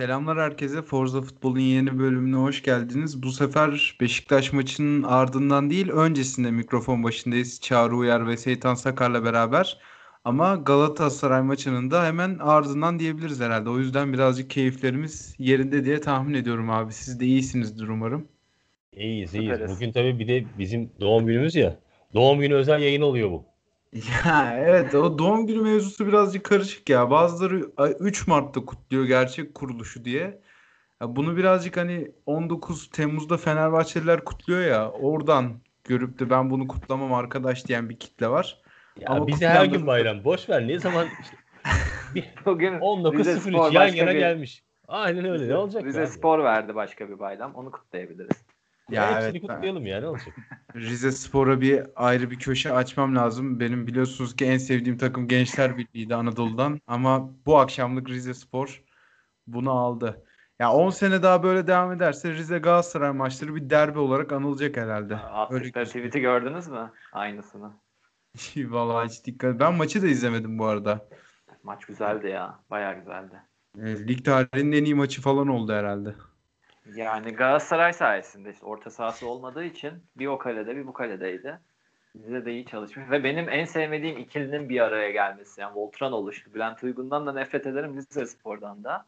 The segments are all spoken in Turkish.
Selamlar herkese. Forza Futbol'un yeni bölümüne hoş geldiniz. Bu sefer Beşiktaş maçının ardından değil, öncesinde mikrofon başındayız. Çağrı Uyar ve Seytan Sakar'la beraber. Ama Galatasaray maçının da hemen ardından diyebiliriz herhalde. O yüzden birazcık keyiflerimiz yerinde diye tahmin ediyorum abi. Siz de iyisinizdir umarım. İyiyiz, iyiyiz. Bugün tabii bir de bizim doğum günümüz ya. Doğum günü özel yayın oluyor bu. Ya evet o doğum günü mevzusu birazcık karışık ya. Bazıları 3 Mart'ta kutluyor gerçek kuruluşu diye. Ya bunu birazcık hani 19 Temmuz'da Fenerbahçeliler kutluyor ya. Oradan görüp de ben bunu kutlamam arkadaş diyen bir kitle var. Ya Ama bize her gün bayram. Boş ver. Ne zaman işte Bugün 19.03 yan yana bir... gelmiş. Aynen öyle. Ne olacak? Bize spor verdi başka bir bayram. Onu kutlayabiliriz. Ya, hepsini evet, kutlayalım ya ne olacak? Rize Spor'a bir ayrı bir köşe açmam lazım. Benim biliyorsunuz ki en sevdiğim takım Gençler Birliği'ydi Anadolu'dan. Ama bu akşamlık Rize Spor bunu aldı. Ya 10 sene daha böyle devam ederse Rize Galatasaray maçları bir derbi olarak anılacak herhalde. Attıkları tweet'i gördünüz mü? Aynısını. Vallahi hiç dikkat. Ben maçı da izlemedim bu arada. Maç güzeldi ya. Bayağı güzeldi. E, lig tarihinin en iyi maçı falan oldu herhalde. Yani Galatasaray sayesinde işte orta sahası olmadığı için bir o kalede bir bu kaledeydi. Bize de iyi çalışmış. Ve benim en sevmediğim ikilinin bir araya gelmesi. Yani Voltran oluştu. Bülent Uygun'dan da nefret ederim. Rize Spor'dan da.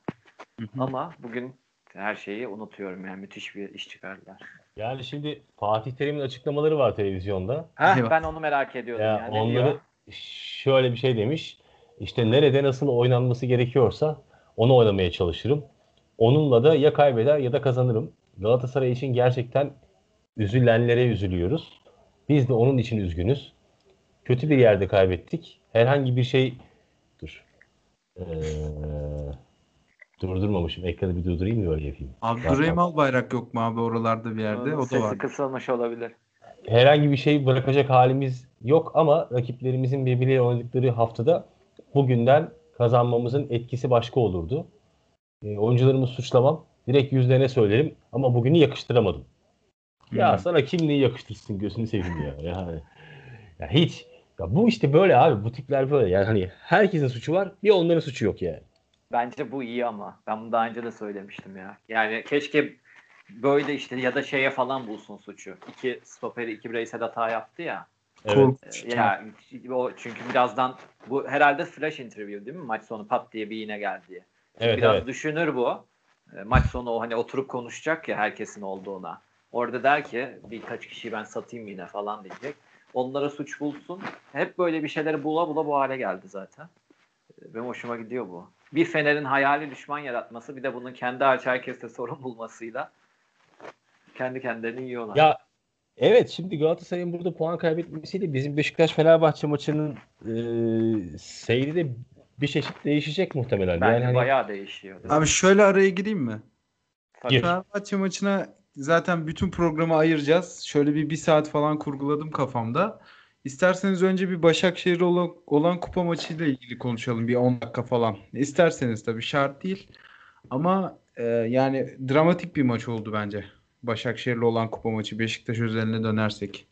Ama bugün her şeyi unutuyorum. Yani müthiş bir iş çıkardılar. Yani şimdi Fatih Terim'in açıklamaları var televizyonda. Heh, ben onu merak ediyordum. Ya yani. Onları diyor? şöyle bir şey demiş. İşte nerede nasıl oynanması gerekiyorsa onu oynamaya çalışırım. Onunla da ya kaybeder ya da kazanırım. Galatasaray için gerçekten üzülenlere üzülüyoruz. Biz de onun için üzgünüz. Kötü bir yerde kaybettik. Herhangi bir şey dur. Ee, durdurmamışım. Ekranı bir durdurayım mı öyle yapayım? Abdurrahim Albayrak yok mu abi oralarda bir yerde? O da var. kısılmış olabilir. Herhangi bir şey bırakacak halimiz yok ama rakiplerimizin birbirleriyle oynadıkları haftada bugünden kazanmamızın etkisi başka olurdu. E, oyuncularımı suçlamam. Direkt yüzlerine söylerim ama bugünü yakıştıramadım. Hmm. Ya sana kim neyi yakıştırsın gözünü seveyim ya. Yani, ya hiç. Ya bu işte böyle abi. Bu tipler böyle. Yani hani herkesin suçu var. Bir onların suçu yok yani. Bence bu iyi ama. Ben bunu daha önce de söylemiştim ya. Yani keşke böyle işte ya da şeye falan bulsun suçu. İki stoperi, iki bireysel hata yaptı ya. Evet. Ee, ya o çünkü birazdan bu herhalde flash interview değil mi? Maç sonu pat diye bir yine geldi diye. Evet, Biraz evet. düşünür bu. E, maç sonu o hani oturup konuşacak ya herkesin olduğuna. Orada der ki birkaç kişiyi ben satayım yine falan diyecek. Onlara suç bulsun. Hep böyle bir şeyleri bula bula bu hale geldi zaten. E, benim hoşuma gidiyor bu. Bir Fener'in hayali düşman yaratması bir de bunun kendi hariç herkeste sorun bulmasıyla kendi kendilerini yiyorlar. Ya evet şimdi Galatasaray'ın burada puan kaybetmesiyle bizim Beşiktaş Fenerbahçe maçının e, seyri de bir çeşit değişecek muhtemelen. Bence yani hani... bayağı değişiyor. Abi şöyle araya gireyim mi? Gir. Fenerbahçe maçına zaten bütün programı ayıracağız. Şöyle bir bir saat falan kurguladım kafamda. İsterseniz önce bir Başakşehir olan, olan kupa maçıyla ilgili konuşalım. Bir 10 dakika falan. İsterseniz tabii şart değil. Ama e, yani dramatik bir maç oldu bence. Başakşehir'le olan kupa maçı Beşiktaş özeline dönersek.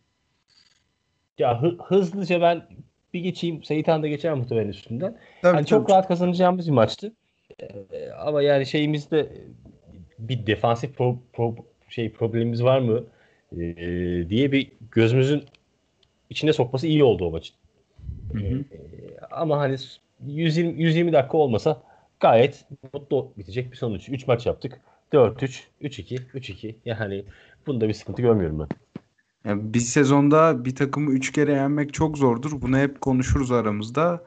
Ya hı- hızlıca ben bir geçeyim. Seyitan da geçer muhtemelen üstünden. Tabii, yani çok rahat kazanacağımız bir maçtı. Ee, ama yani şeyimizde bir defansif pro, pro, şey problemimiz var mı ee, diye bir gözümüzün içine sokması iyi oldu o maçın. Hı hı. Ee, ama hani 120, 120 dakika olmasa gayet mutlu bitecek bir sonuç. 3 maç yaptık. 4-3, 3-2, 3-2. Yani bunda bir sıkıntı görmüyorum ben. Yani bir sezonda bir takımı üç kere yenmek çok zordur. Bunu hep konuşuruz aramızda.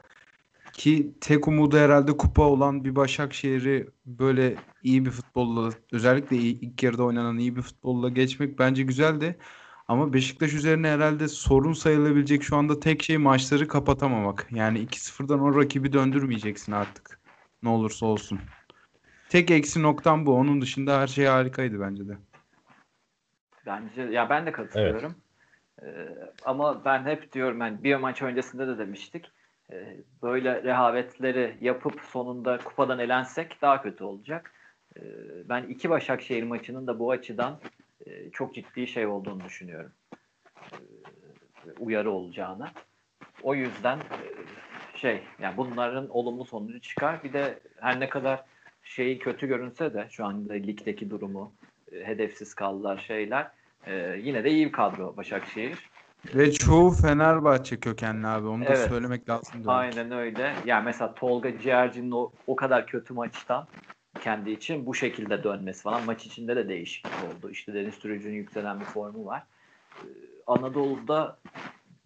Ki tek umudu herhalde kupa olan bir Başakşehir'i böyle iyi bir futbolla özellikle ilk yarıda oynanan iyi bir futbolla geçmek bence güzeldi. Ama Beşiktaş üzerine herhalde sorun sayılabilecek şu anda tek şey maçları kapatamamak. Yani 2-0'dan o rakibi döndürmeyeceksin artık. Ne olursa olsun. Tek eksi noktam bu. Onun dışında her şey harikaydı bence de. Bence ya ben de katılıyorum. Evet. Ee, ama ben hep diyorum yani bir maç öncesinde de demiştik. E, böyle rehavetleri yapıp sonunda kupadan elensek daha kötü olacak. E, ben iki Başakşehir maçının da bu açıdan e, çok ciddi şey olduğunu düşünüyorum. E, uyarı olacağını. O yüzden e, şey yani bunların olumlu sonucu çıkar. Bir de her ne kadar şeyi kötü görünse de şu anda ligdeki durumu hedefsiz kaldılar şeyler. E, yine de iyi bir kadro Başakşehir. Ve çoğu Fenerbahçe kökenli abi. Onu evet. da söylemek lazım. Aynen öyle. Yani mesela Tolga Ciğerci'nin o, o kadar kötü maçtan kendi için bu şekilde dönmesi falan maç içinde de değişiklik oldu. İşte Deniz Türücü'nün yükselen bir formu var. Ee, Anadolu'da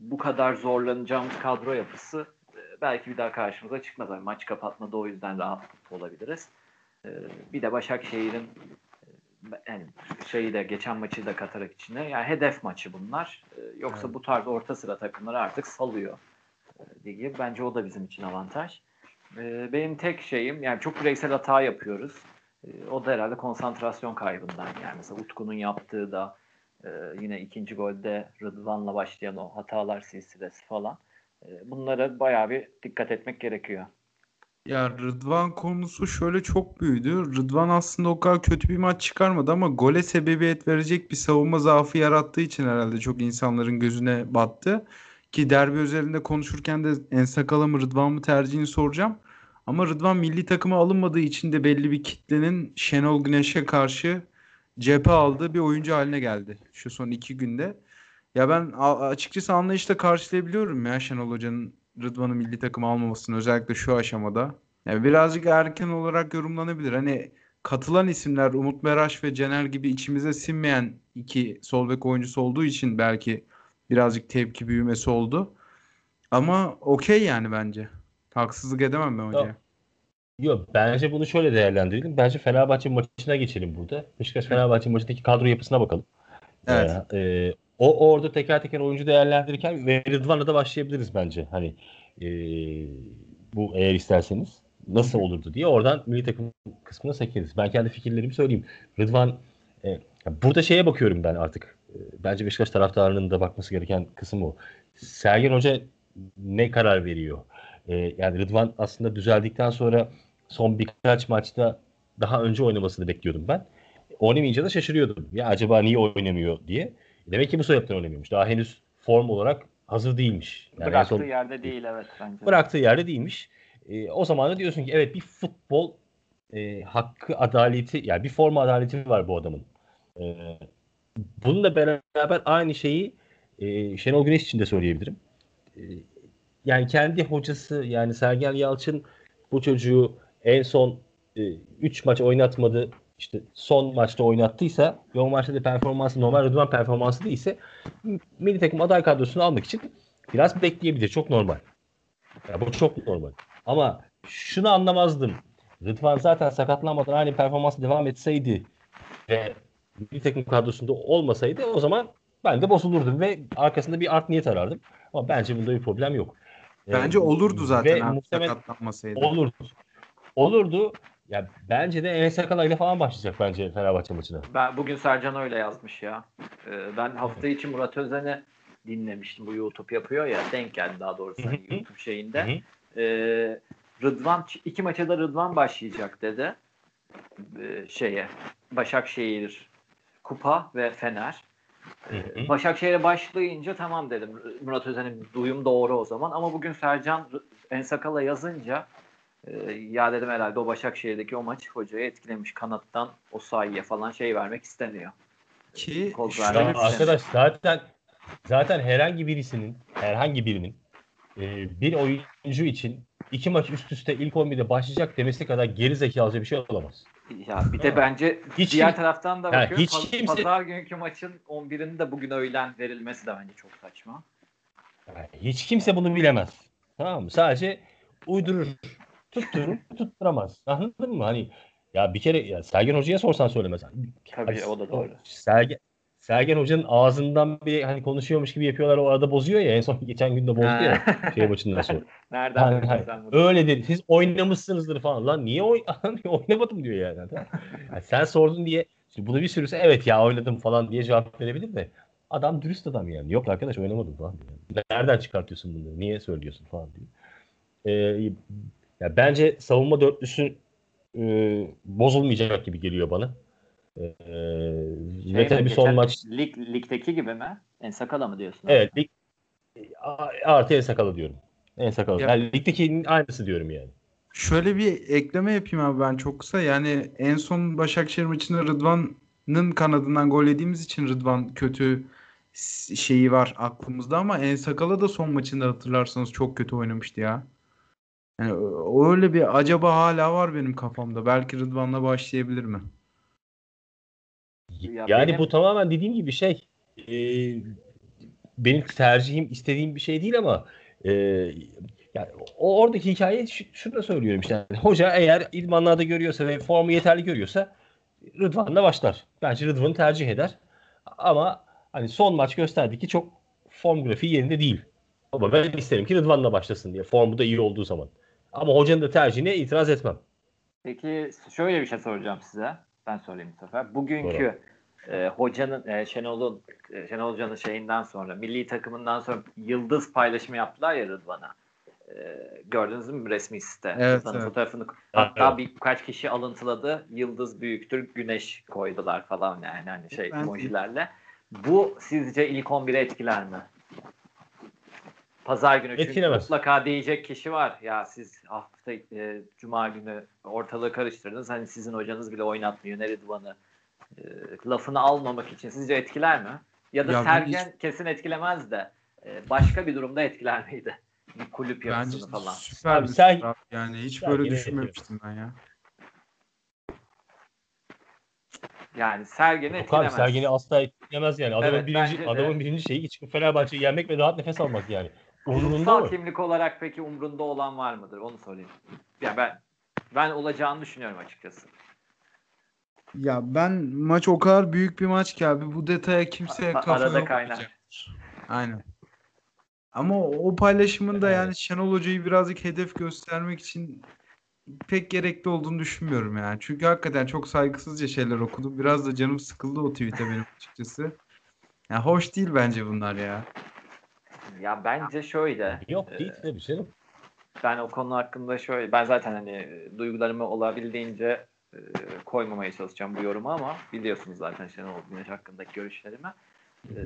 bu kadar zorlanacağımız kadro yapısı e, belki bir daha karşımıza çıkmaz. Yani maç kapatmada o yüzden rahat olabiliriz. Ee, bir de Başakşehir'in yani şeyi de geçen maçı da katarak içine yani hedef maçı bunlar. Ee, yoksa evet. bu tarz orta sıra takımları artık salıyor ligi. Bence o da bizim için avantaj. Ee, benim tek şeyim yani çok bireysel hata yapıyoruz. Ee, o da herhalde konsantrasyon kaybından. Yani mesela Utku'nun yaptığı da e, yine ikinci golde Rıdvan'la başlayan o hatalar silsilesi falan. E, bunlara bayağı bir dikkat etmek gerekiyor. Ya Rıdvan konusu şöyle çok büyüdü. Rıdvan aslında o kadar kötü bir maç çıkarmadı ama gole sebebiyet verecek bir savunma zaafı yarattığı için herhalde çok insanların gözüne battı. Ki derbi özelinde konuşurken de Ensakal'a mı Rıdvan mı tercihini soracağım. Ama Rıdvan milli takıma alınmadığı için de belli bir kitlenin Şenol Güneş'e karşı cephe aldığı bir oyuncu haline geldi şu son iki günde. Ya ben açıkçası anlayışla karşılayabiliyorum ya Şenol Hoca'nın Rıdvan'ı milli takıma almamasını özellikle şu aşamada. Yani birazcık erken olarak yorumlanabilir. Hani katılan isimler Umut Meraş ve Cener gibi içimize sinmeyen iki sol bek oyuncusu olduğu için belki birazcık tepki büyümesi oldu. Ama okey yani bence. Haksızlık edemem ben hocaya. Yok bence bunu şöyle değerlendirelim. Bence Fenerbahçe maçına geçelim burada. Beşiktaş Fenerbahçe maçındaki kadro yapısına bakalım. Evet. Ee, e, o orada teker teker oyuncu değerlendirirken ve Rıdvan'la da başlayabiliriz bence. Hani e, bu eğer isterseniz nasıl olurdu diye oradan milli takım kısmına sekeriz. Ben kendi fikirlerimi söyleyeyim. Rıdvan e, burada şeye bakıyorum ben artık. E, bence Beşiktaş taraftarının da bakması gereken kısım o. Sergen Hoca ne karar veriyor? E, yani Rıdvan aslında düzeldikten sonra son birkaç maçta daha önce oynamasını bekliyordum ben. Oynamayınca da şaşırıyordum. Ya acaba niye oynamıyor diye. Demek ki bu sebepten oynamıyormuş. Daha henüz form olarak hazır değilmiş. Yani bıraktığı son, yerde değil evet bence. Bıraktığı yerde değilmiş. E, o zaman da diyorsun ki evet bir futbol e, hakkı adaleti yani bir forma adaleti var bu adamın. E, bununla beraber aynı şeyi e, Şenol Güneş için de söyleyebilirim. E, yani kendi hocası yani Sergen Yalçın bu çocuğu en son 3 e, maç oynatmadı. İşte son maçta oynattıysa ve o maçta da performansı normal Rıdvan performansı değilse milli takım aday kadrosunu almak için biraz bekleyebilir. Çok normal. Yani bu çok normal. Ama şunu anlamazdım. Rıdvan zaten sakatlanmadan aynı performansı devam etseydi ve milli takım kadrosunda olmasaydı o zaman ben de bozulurdum ve arkasında bir art niyet arardım. Ama bence bunda bir problem yok. Bence olurdu zaten abi, sakatlanmasaydı. Olurdu. Olurdu. Ya bence de Enes Sakala ile falan başlayacak bence Fenerbahçe maçına. Ben bugün Sercan öyle yazmış ya. Ee, ben hafta içi Murat Özen'i dinlemiştim. Bu YouTube yapıyor ya. Denk geldi daha doğrusu hani YouTube şeyinde. Ee, Rıdvan iki maça da Rıdvan başlayacak dedi. Ee, şeye Başakşehir Kupa ve Fener. Ee, Başakşehir'e başlayınca tamam dedim. Murat Özen'in duyum doğru o zaman. Ama bugün Sercan Ensakala yazınca e, ya dedim herhalde o Başakşehir'deki o maç hocayı etkilemiş. Kanattan o sayıya falan şey vermek istemiyor. Ki ya arkadaş zaten zaten herhangi birisinin herhangi birinin e, bir oyuncu için iki maç üst üste ilk 11'de başlayacak demesi kadar geri zekalıca bir şey olamaz. Ya bir de bence hiç diğer kim, taraftan da bakıyorum. Hiç Paz, kimse... Pazar günkü maçın 11'inin de bugün öğlen verilmesi de bence çok saçma. Yani hiç kimse bunu bilemez. Tamam mı? Sadece uydurur. Tutturur, tutturamaz. Anladın mı? Hani ya bir kere ya Sergen Hoca'ya sorsan söylemez. Tabii hani, o da doğru. Sergen Sergen Hoca'nın ağzından bir hani konuşuyormuş gibi yapıyorlar o arada bozuyor ya en son geçen gün de bozdu ya şey maçından sonra. Nereden yani, hani, öyle dedi. Siz oynamışsınızdır falan. Lan niye oy oynamadım diyor yani. yani. Sen sordun diye şimdi bunu bir sürüse evet ya oynadım falan diye cevap verebilir de adam dürüst adam yani. Yok arkadaş oynamadım falan diyor. Nereden çıkartıyorsun bunu? Niye söylüyorsun falan diyor. Ee, ya bence savunma dörtlüsü e, bozulmayacak gibi geliyor bana. Ee, şey ve tabii son maç lig, ligdeki gibi mi? En sakala mı diyorsun? Evet, lig artı en sakala diyorum. En sakala. Yani ligdeki aynısı diyorum yani. Şöyle bir ekleme yapayım abi ben çok kısa. Yani en son Başakşehir maçında Rıdvan'ın kanadından gol yediğimiz için Rıdvan kötü şeyi var aklımızda ama En Sakala da son maçında hatırlarsanız çok kötü oynamıştı ya. Yani öyle bir acaba hala var benim kafamda. Belki Rıdvan'la başlayabilir mi? yani benim... bu tamamen dediğim gibi şey e, benim tercihim istediğim bir şey değil ama e, yani o oradaki hikaye şu, şunu da söylüyorum işte. Yani, hoca eğer idmanlarda görüyorsa ve formu yeterli görüyorsa Rıdvan'la başlar. Bence Rıdvan'ı tercih eder. Ama hani son maç gösterdi ki çok form grafiği yerinde değil. Ama ben isterim ki Rıdvan'la başlasın diye. Formu da iyi olduğu zaman. Ama hocanın da tercihine itiraz etmem. Peki şöyle bir şey soracağım size. Ben sorayım bu sefer. Bugünkü e, hocanın e, Şenol'un e, Şenol Hoca'nın şeyinden sonra milli takımından sonra yıldız paylaşımı yaptılar ya Rıdvan'a. E, gördünüz mü resmi site? Evet, evet. fotoğrafını hatta evet. birkaç kişi alıntıladı. Yıldız büyüktür, güneş koydular falan yani hani şey emojilerle. Bu sizce ilk 11'e etkiler mi? Pazar günü çünkü Etkilemez. mutlaka diyecek kişi var. Ya siz hafta e, cuma günü ortalığı karıştırdınız. Hani sizin hocanız bile oynatmıyor. Ne Rıdvan'ı e, lafını almamak için sizce etkiler mi? Ya da ya Sergen hiç... kesin etkilemez de e, başka bir durumda etkiler miydi? Bir kulüp yapısını Bence falan. Süper Abi, bir sen... yani hiç Sergen böyle düşünmemiştim ben ya. Yani Sergen'i etkilemez. Abi Sergen'i asla etkilemez yani. Adamın evet, birinci adamın birinci şeyi çıkıp Fenerbahçe'yi yenmek ve rahat nefes almak yani. Umrunda mı? kimlik olarak peki umrunda olan var mıdır? Onu sorayım. Ya ben ben olacağını düşünüyorum açıkçası. Ya ben maç o kadar büyük bir maç ki abi bu detaya kimse kafa Arada kaynar. Aynen. Ama o paylaşımın da yani Şenol Hoca'yı birazcık hedef göstermek için pek gerekli olduğunu düşünmüyorum yani. Çünkü hakikaten çok saygısızca şeyler okudum. Biraz da canım sıkıldı o tweet'e benim açıkçası. Ya hoş değil bence bunlar ya. Ya bence şöyle. Yok değil e, tabii canım. Ben o konu hakkında şöyle ben zaten hani duygularımı olabildiğince e, koymamaya çalışacağım bu yoruma ama biliyorsunuz zaten Şenol Güneş hakkındaki görüşlerimi. E,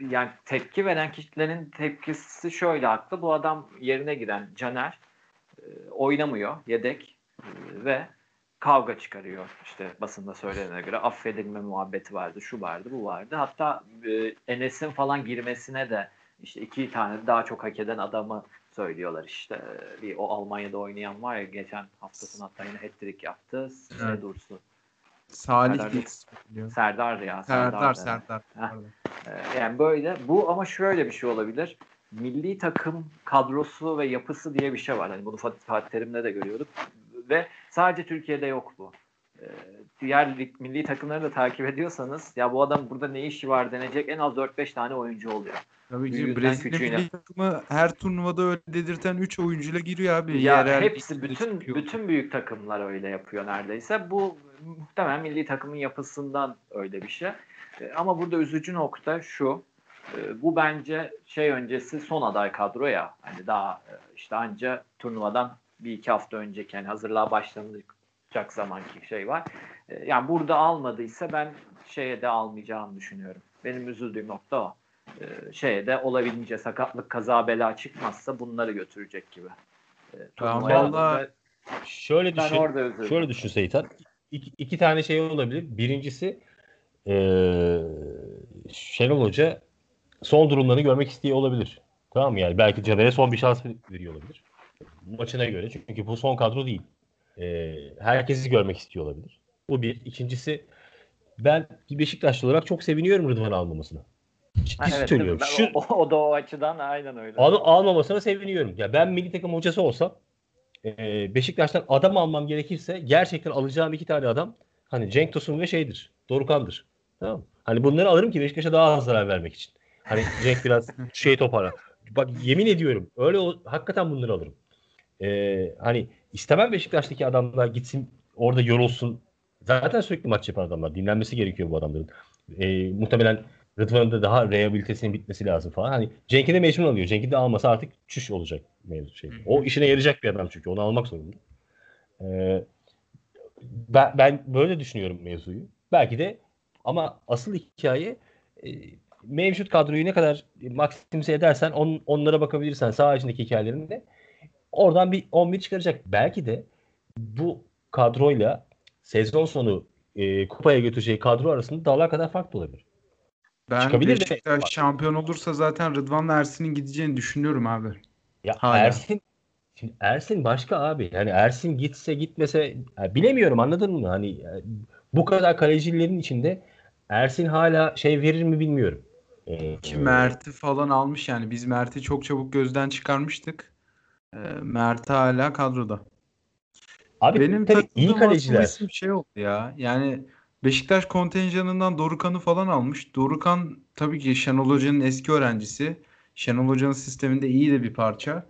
yani tepki veren kişilerin tepkisi şöyle haklı. Bu adam yerine giren Caner e, oynamıyor yedek e, ve kavga çıkarıyor. İşte basında söylenene göre affedilme muhabbeti vardı, şu vardı, bu vardı. Hatta e, Enes'in falan girmesine de işte iki tane daha çok hak eden adamı söylüyorlar işte. Bir o Almanya'da oynayan var ya geçen hafta sonu hatta yine hat-trick yaptı. Evet. Dursun. Salih Serdar, Serdar ya. Serdar, Serdar. Serdar. Ee, yani böyle bu ama şöyle bir şey olabilir. Milli takım kadrosu ve yapısı diye bir şey var. Hani bunu Fatih, Fatih Terim'de de görüyorduk. Ve sadece Türkiye'de yok bu. Ee, diğer lig, milli takımları da takip ediyorsanız ya bu adam burada ne işi var denecek en az 4-5 tane oyuncu oluyor. Tabii ki Brezilya takımı her turnuvada öyle dedirten 3 oyuncuyla giriyor abi. Ya Yerel hepsi bütün bütün büyük takımlar öyle yapıyor neredeyse. Bu muhtemelen milli takımın yapısından öyle bir şey. E, ama burada üzücü nokta şu. E, bu bence şey öncesi son aday kadro ya. Hani daha e, işte anca turnuvadan bir iki hafta önceki yani hazırlığa başlanacak zamanki şey var. Yani burada almadıysa ben şeye de almayacağını düşünüyorum. Benim üzüldüğüm nokta o. E, şeye de olabildiğince sakatlık kaza bela çıkmazsa bunları götürecek gibi. E, Valla şöyle düşün. orada şöyle düşün Seyitan. İki, iki tane şey olabilir. Birincisi e, Şenol Hoca son durumlarını görmek istiyor olabilir. Tamam mı? Yani belki Caner'e son bir şans veriyor olabilir. Maçına göre. Çünkü bu son kadro değil. E, herkesi görmek istiyor olabilir. Bu bir. İkincisi ben Beşiktaşlı olarak çok seviniyorum Rıdvan almamasına. Ciddi ha, evet, söylüyorum. Şu, o, o da o açıdan aynen öyle. Al, almamasına seviniyorum. Ya ben milli takım hocası olsam e, Beşiktaş'tan adam almam gerekirse gerçekten alacağım iki tane adam hani Cenk Tosun ve şeydir. Dorukan'dır. Tamam Hani bunları alırım ki Beşiktaş'a daha az zarar vermek için. Hani Cenk biraz şey topara. Bak yemin ediyorum öyle hakikaten bunları alırım. Ee, hani istemem Beşiktaş'taki adamlar gitsin orada yorulsun. Zaten sürekli maç yapan adamlar. Dinlenmesi gerekiyor bu adamların. Ee, muhtemelen Rıdvan'ın da daha rehabilitesinin bitmesi lazım falan. Hani Cenk'i de mecbur alıyor. Cenk'i de almasa artık çüş olacak mevzu şey. O işine yarayacak bir adam çünkü. Onu almak zorunda. Ee, ben, ben böyle düşünüyorum mevzuyu. Belki de ama asıl hikaye e, mevcut kadroyu ne kadar maksimize edersen on, onlara bakabilirsen sağ içindeki hikayelerinde oradan bir 11 çıkaracak. Belki de bu kadroyla sezon sonu e, kupaya götüreceği kadro arasında dağlar kadar fark olabilir. Ben Çıkabilir Beşiktaş de. şampiyon olursa zaten Rıdvan'la Ersin'in gideceğini düşünüyorum abi. Ya Hala. Ersin Şimdi Ersin başka abi. Yani Ersin gitse gitmese yani bilemiyorum anladın mı? Hani yani bu kadar kalecilerin içinde Ersin hala şey verir mi bilmiyorum. Ee, Ki Mert'i falan almış yani. Biz Mert'i çok çabuk gözden çıkarmıştık. Ee, Mert hala kadroda. Abi benim tabii iyi kaleciler. Bir şey oldu ya. Yani Beşiktaş kontenjanından Dorukan'ı falan almış. Dorukan tabii ki Şenol Hoca'nın eski öğrencisi. Şenol Hoca'nın sisteminde iyi de bir parça.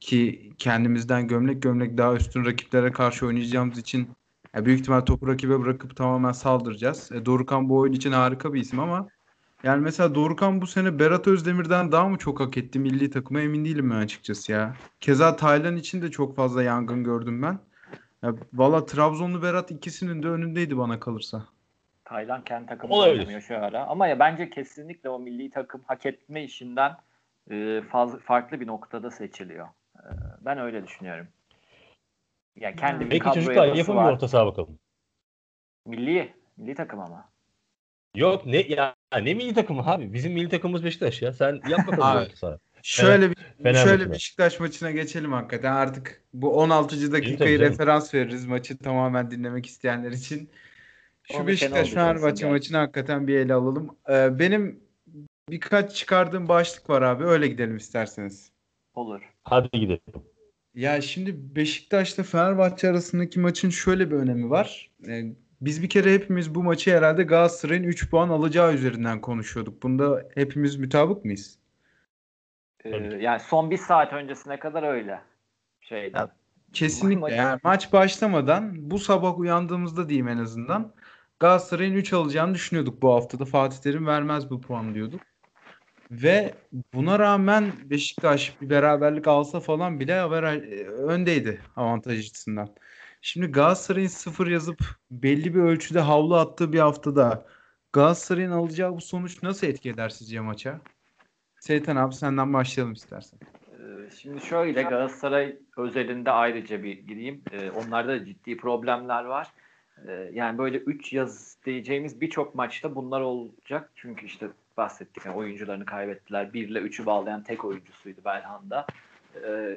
Ki kendimizden gömlek gömlek daha üstün rakiplere karşı oynayacağımız için yani büyük ihtimal topu rakibe bırakıp tamamen saldıracağız. E, Dorukan bu oyun için harika bir isim ama yani mesela Dorukan bu sene Berat Özdemir'den daha mı çok hak etti milli takıma emin değilim ben açıkçası ya. Keza Taylan için de çok fazla yangın gördüm ben. Ya, Valla Trabzonlu Berat ikisinin de önündeydi bana kalırsa. Taylan kendi takımında oynamıyor şu ara. Ama ya bence kesinlikle o milli takım hak etme işinden e, fazla, farklı bir noktada seçiliyor. E, ben öyle düşünüyorum. Yani kendi hmm. Peki çocuklar yapın bir orta saha bakalım. Milli. Milli takım ama. Yok ne ya ne milli takımı abi? Bizim milli takımımız Beşiktaş ya. Sen yap bakalım orta saha. Şöyle bir Fener şöyle maçına. Beşiktaş maçına geçelim hakikaten. Artık bu 16. dakikayı referans veririz maçı tamamen dinlemek isteyenler için. Şu Beşiktaş Fenerbahçe maçını hakikaten bir ele alalım. Ee, benim birkaç çıkardığım başlık var abi. Öyle gidelim isterseniz. Olur. Hadi gidelim. Ya şimdi Beşiktaş'la Fenerbahçe arasındaki maçın şöyle bir önemi var. Ee, biz bir kere hepimiz bu maçı herhalde Galatasaray'ın 3 puan alacağı üzerinden konuşuyorduk. Bunda hepimiz mutabık mıyız? Ee, yani son bir saat öncesine kadar öyle. Şeyden. Kesinlikle. Yani maç başlamadan bu sabah uyandığımızda diyeyim en azından Galatasaray'ın 3 alacağını düşünüyorduk bu haftada. Fatih Terim vermez bu puan diyorduk. Ve buna rağmen Beşiktaş bir beraberlik alsa falan bile haber e, öndeydi avantaj açısından. Şimdi Galatasaray'ın sıfır yazıp belli bir ölçüde havlu attığı bir haftada Galatasaray'ın alacağı bu sonuç nasıl etki eder sizce maça? Seytan abi senden başlayalım istersen. Ee, şimdi şöyle Galatasaray özelinde ayrıca bir gireyim. Ee, onlarda da ciddi problemler var. Ee, yani böyle 3 yaz diyeceğimiz birçok maçta bunlar olacak. Çünkü işte bahsettik yani oyuncularını kaybettiler. 1 ile 3'ü bağlayan tek oyuncusuydu Belhanda.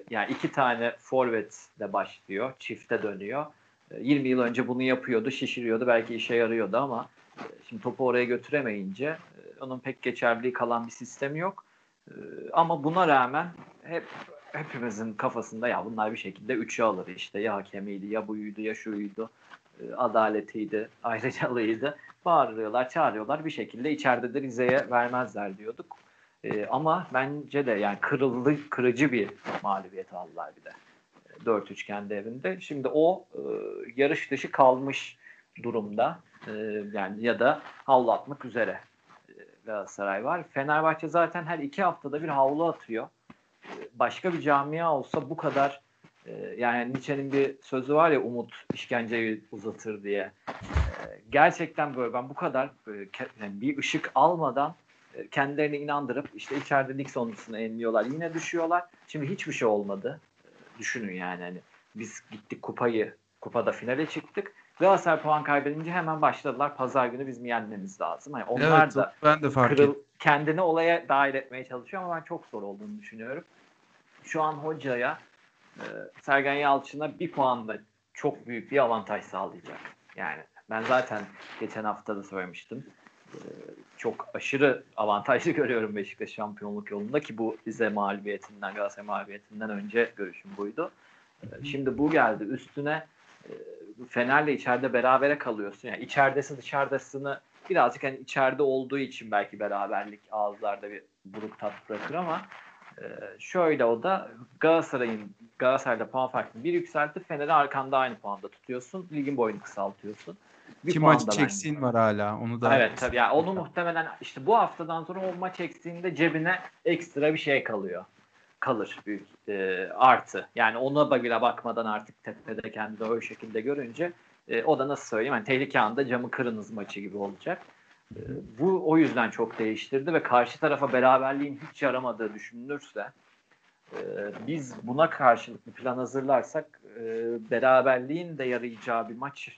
Yani iki tane forvetle başlıyor. Çifte dönüyor. 20 yıl önce bunu yapıyordu, şişiriyordu. Belki işe yarıyordu ama e, şimdi topu oraya götüremeyince e, onun pek geçerliliği kalan bir sistemi yok. Ee, ama buna rağmen hep hepimizin kafasında ya bunlar bir şekilde üçü alır işte. Ya hakemiydi ya buydu ya şuydu. E, adaletiydi ayrıcalığıydı. Bağırıyorlar çağırıyorlar. Bir şekilde içeride de Rize'ye vermezler diyorduk. E, ama bence de yani kırıldı kırıcı bir mağlubiyet aldılar bir de. 4-3 kendi evinde. Şimdi o e, yarış dışı kalmış durumda. E, yani ya da havlatmak üzere Galatasaray var. Fenerbahçe zaten her iki haftada bir havlu atıyor. Başka bir camia olsa bu kadar e, yani Nietzsche'nin bir sözü var ya umut işkenceyi uzatır diye. E, gerçekten böyle ben bu kadar yani bir ışık almadan e, kendilerini inandırıp işte içeride lig sonuncusunu enliyorlar. Yine düşüyorlar. Şimdi hiçbir şey olmadı. Düşünün yani hani biz gittik kupayı kupada finale çıktık. Galatasaray puan kaybedince hemen başladılar. Pazar günü biz mi yenmemiz lazım. Yani onlar evet, da ben de fark kırıl, kendini olaya dahil etmeye çalışıyor ama ben çok zor olduğunu düşünüyorum. Şu an hocaya e, Sergen Yalçın'a bir puanla çok büyük bir avantaj sağlayacak. Yani ben zaten geçen hafta da söylemiştim. E, çok aşırı avantajlı görüyorum Beşiktaş şampiyonluk yolunda ki bu bize mağlubiyetinden Galatasaray mağlubiyetinden önce görüşüm buydu. E, şimdi bu geldi. Üstüne e, Fener'le içeride berabere kalıyorsun. Yani içeridesin dışarıdasını birazcık hani içeride olduğu için belki beraberlik ağızlarda bir buruk tat bırakır ama e, şöyle o da Galatasaray'ın Galatasaray'da puan farkını bir yükseltti. Fener'i arkanda aynı puanda tutuyorsun. Ligin boyunu kısaltıyorsun. Bir Ki maç eksiğin var hala. Onu da Evet tabii. Yani onu muhtemelen işte bu haftadan sonra o maç eksiğinde cebine ekstra bir şey kalıyor kalır büyük e, artı. Yani ona bile bakmadan artık tepede kendini öyle şekilde görünce e, o da nasıl söyleyeyim yani tehlike anında camı kırınız maçı gibi olacak. E, bu o yüzden çok değiştirdi ve karşı tarafa beraberliğin hiç yaramadığı düşünülürse e, biz buna karşılık bir plan hazırlarsak e, beraberliğin de yarayacağı bir maç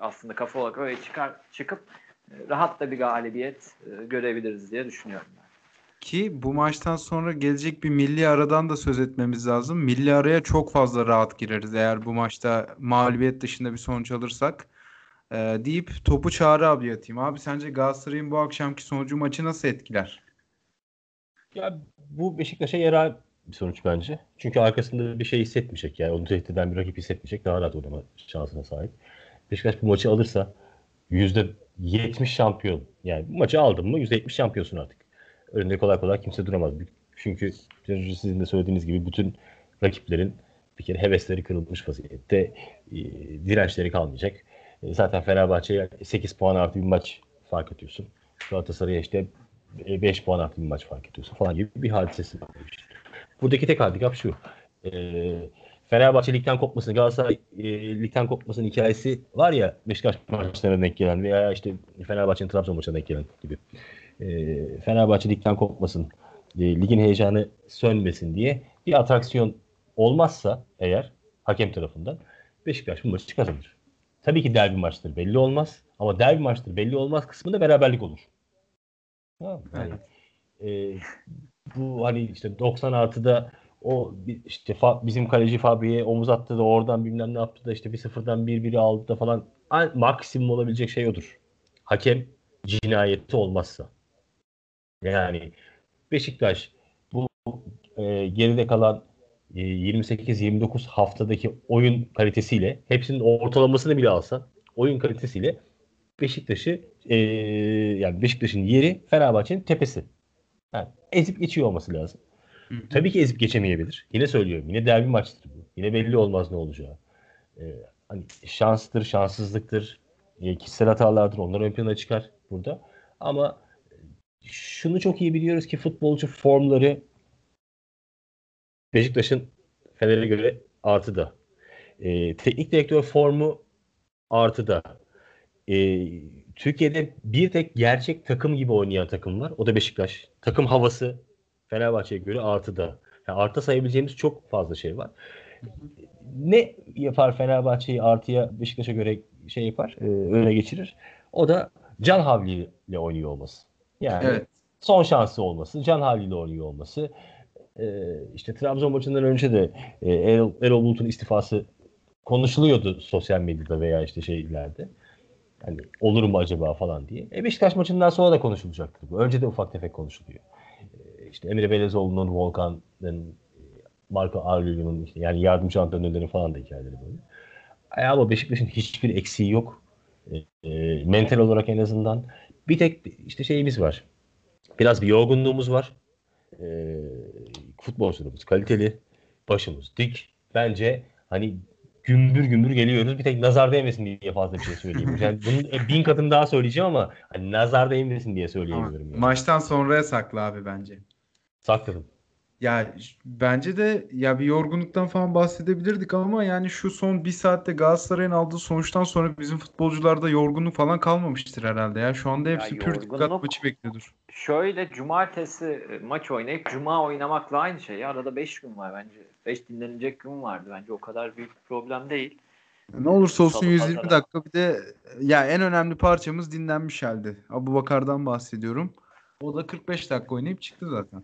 aslında kafa olarak öyle çıkar çıkıp e, rahat da bir galibiyet e, görebiliriz diye düşünüyorum ben. Ki bu maçtan sonra gelecek bir milli aradan da söz etmemiz lazım. Milli araya çok fazla rahat gireriz eğer bu maçta mağlubiyet dışında bir sonuç alırsak. Ee, deyip topu Çağrı abi atayım. Abi sence Galatasaray'ın bu akşamki sonucu maçı nasıl etkiler? Ya bu Beşiktaş'a yarar bir sonuç bence. Çünkü arkasında bir şey hissetmeyecek. Yani onu tehdit eden bir rakip hissetmeyecek. Daha rahat oynama şansına sahip. Beşiktaş bu maçı alırsa %70 şampiyon. Yani bu maçı aldın mı %70 şampiyonsun artık. Önünde kolay kolay kimse duramaz. Çünkü sizin de söylediğiniz gibi bütün rakiplerin bir kere hevesleri kırılmış vaziyette. E, dirençleri kalmayacak. E, zaten Fenerbahçe'ye 8 puan artı bir maç fark atıyorsun. Galatasaray'a işte 5 puan artı bir maç fark ediyorsun falan gibi bir hadisesi var. Buradaki tek handikap şu. E, Fenerbahçe ligden kopmasını, Galatasaray e, ligden kopmasının hikayesi var ya Beşiktaş maçlarına denk gelen veya işte Fenerbahçe'nin Trabzon maçına denk gelen gibi. E, Fenerbahçe ligden kopmasın, e, ligin heyecanı sönmesin diye bir atraksiyon olmazsa eğer hakem tarafından Beşiktaş bu maçı kazanır. Tabii ki derbi maçtır belli olmaz ama derbi maçtır belli olmaz kısmında beraberlik olur. Yani, e, bu hani işte 90 artıda o işte bizim kaleci Fabri'ye omuz attı da oradan bilmem ne yaptı da işte bir sıfırdan bir biri aldı da falan maksimum olabilecek şey odur. Hakem cinayeti olmazsa. Yani Beşiktaş bu e, geride kalan e, 28-29 haftadaki oyun kalitesiyle hepsinin ortalamasını bile alsa oyun kalitesiyle Beşiktaş'ı e, yani Beşiktaş'ın yeri Fenerbahçe'nin tepesi. Yani ezip geçiyor olması lazım. Hı. Tabii ki ezip geçemeyebilir. Yine söylüyorum. Yine derbi maçtır bu. Yine belli olmaz ne olacağı. Ee, hani şanstır, şanssızlıktır, e, kişisel hatalardır. Onlar ön plana çıkar burada. Ama şunu çok iyi biliyoruz ki futbolcu formları Beşiktaş'ın Fener'e göre artıda. Ee, teknik direktör formu artıda. Ee, Türkiye'de bir tek gerçek takım gibi oynayan takım var. O da Beşiktaş. Takım havası Fenerbahçe'ye göre artıda. Yani artı sayabileceğimiz çok fazla şey var. Ne yapar Fenerbahçe'yi artıya Beşiktaş'a göre şey yapar, e, öne geçirir? O da can havliyle oynuyor olması. Yani evet. son şansı olması, can havliyle oynuyor olması. E, işte Trabzon maçından önce de e, Erol, Erol Bulut'un istifası konuşuluyordu sosyal medyada veya işte şeylerde. Hani olur mu acaba falan diye. E Beşiktaş maçından sonra da konuşulacaktır bu. Önce de ufak tefek konuşuluyor işte Emre Belezoğlu'nun, Volkan'ın, Marco Aurelio'nun işte yani yardımcı antrenörlerin falan da hikayeleri böyle. E, ama Beşiktaş'ın hiçbir eksiği yok. E, e, mental olarak en azından. Bir tek işte şeyimiz var. Biraz bir yorgunluğumuz var. E, futbolcularımız kaliteli. Başımız dik. Bence hani gümbür gümbür geliyoruz. Bir tek nazar değmesin diye fazla bir şey söyleyeyim. Yani bunun e, bin katını daha söyleyeceğim ama hani nazar değmesin diye söyleyemiyorum. Yani. Maçtan sonraya sakla abi bence. Sakladım. Ya bence de ya bir yorgunluktan falan bahsedebilirdik ama yani şu son bir saatte Galatasaray'ın aldığı sonuçtan sonra bizim futbolcularda yorgunluk falan kalmamıştır herhalde ya. Şu anda hepsi ya pür dikkat maçı bekliyordur. Şöyle cumartesi e, maç oynayıp cuma oynamakla aynı şey. Arada 5 gün var bence. 5 dinlenecek gün vardı bence. O kadar büyük bir problem değil. Ne olursa olsun Salı 120 pazara. dakika bir de ya en önemli parçamız dinlenmiş halde. Abu Bakar'dan bahsediyorum. O da 45 dakika oynayıp çıktı zaten.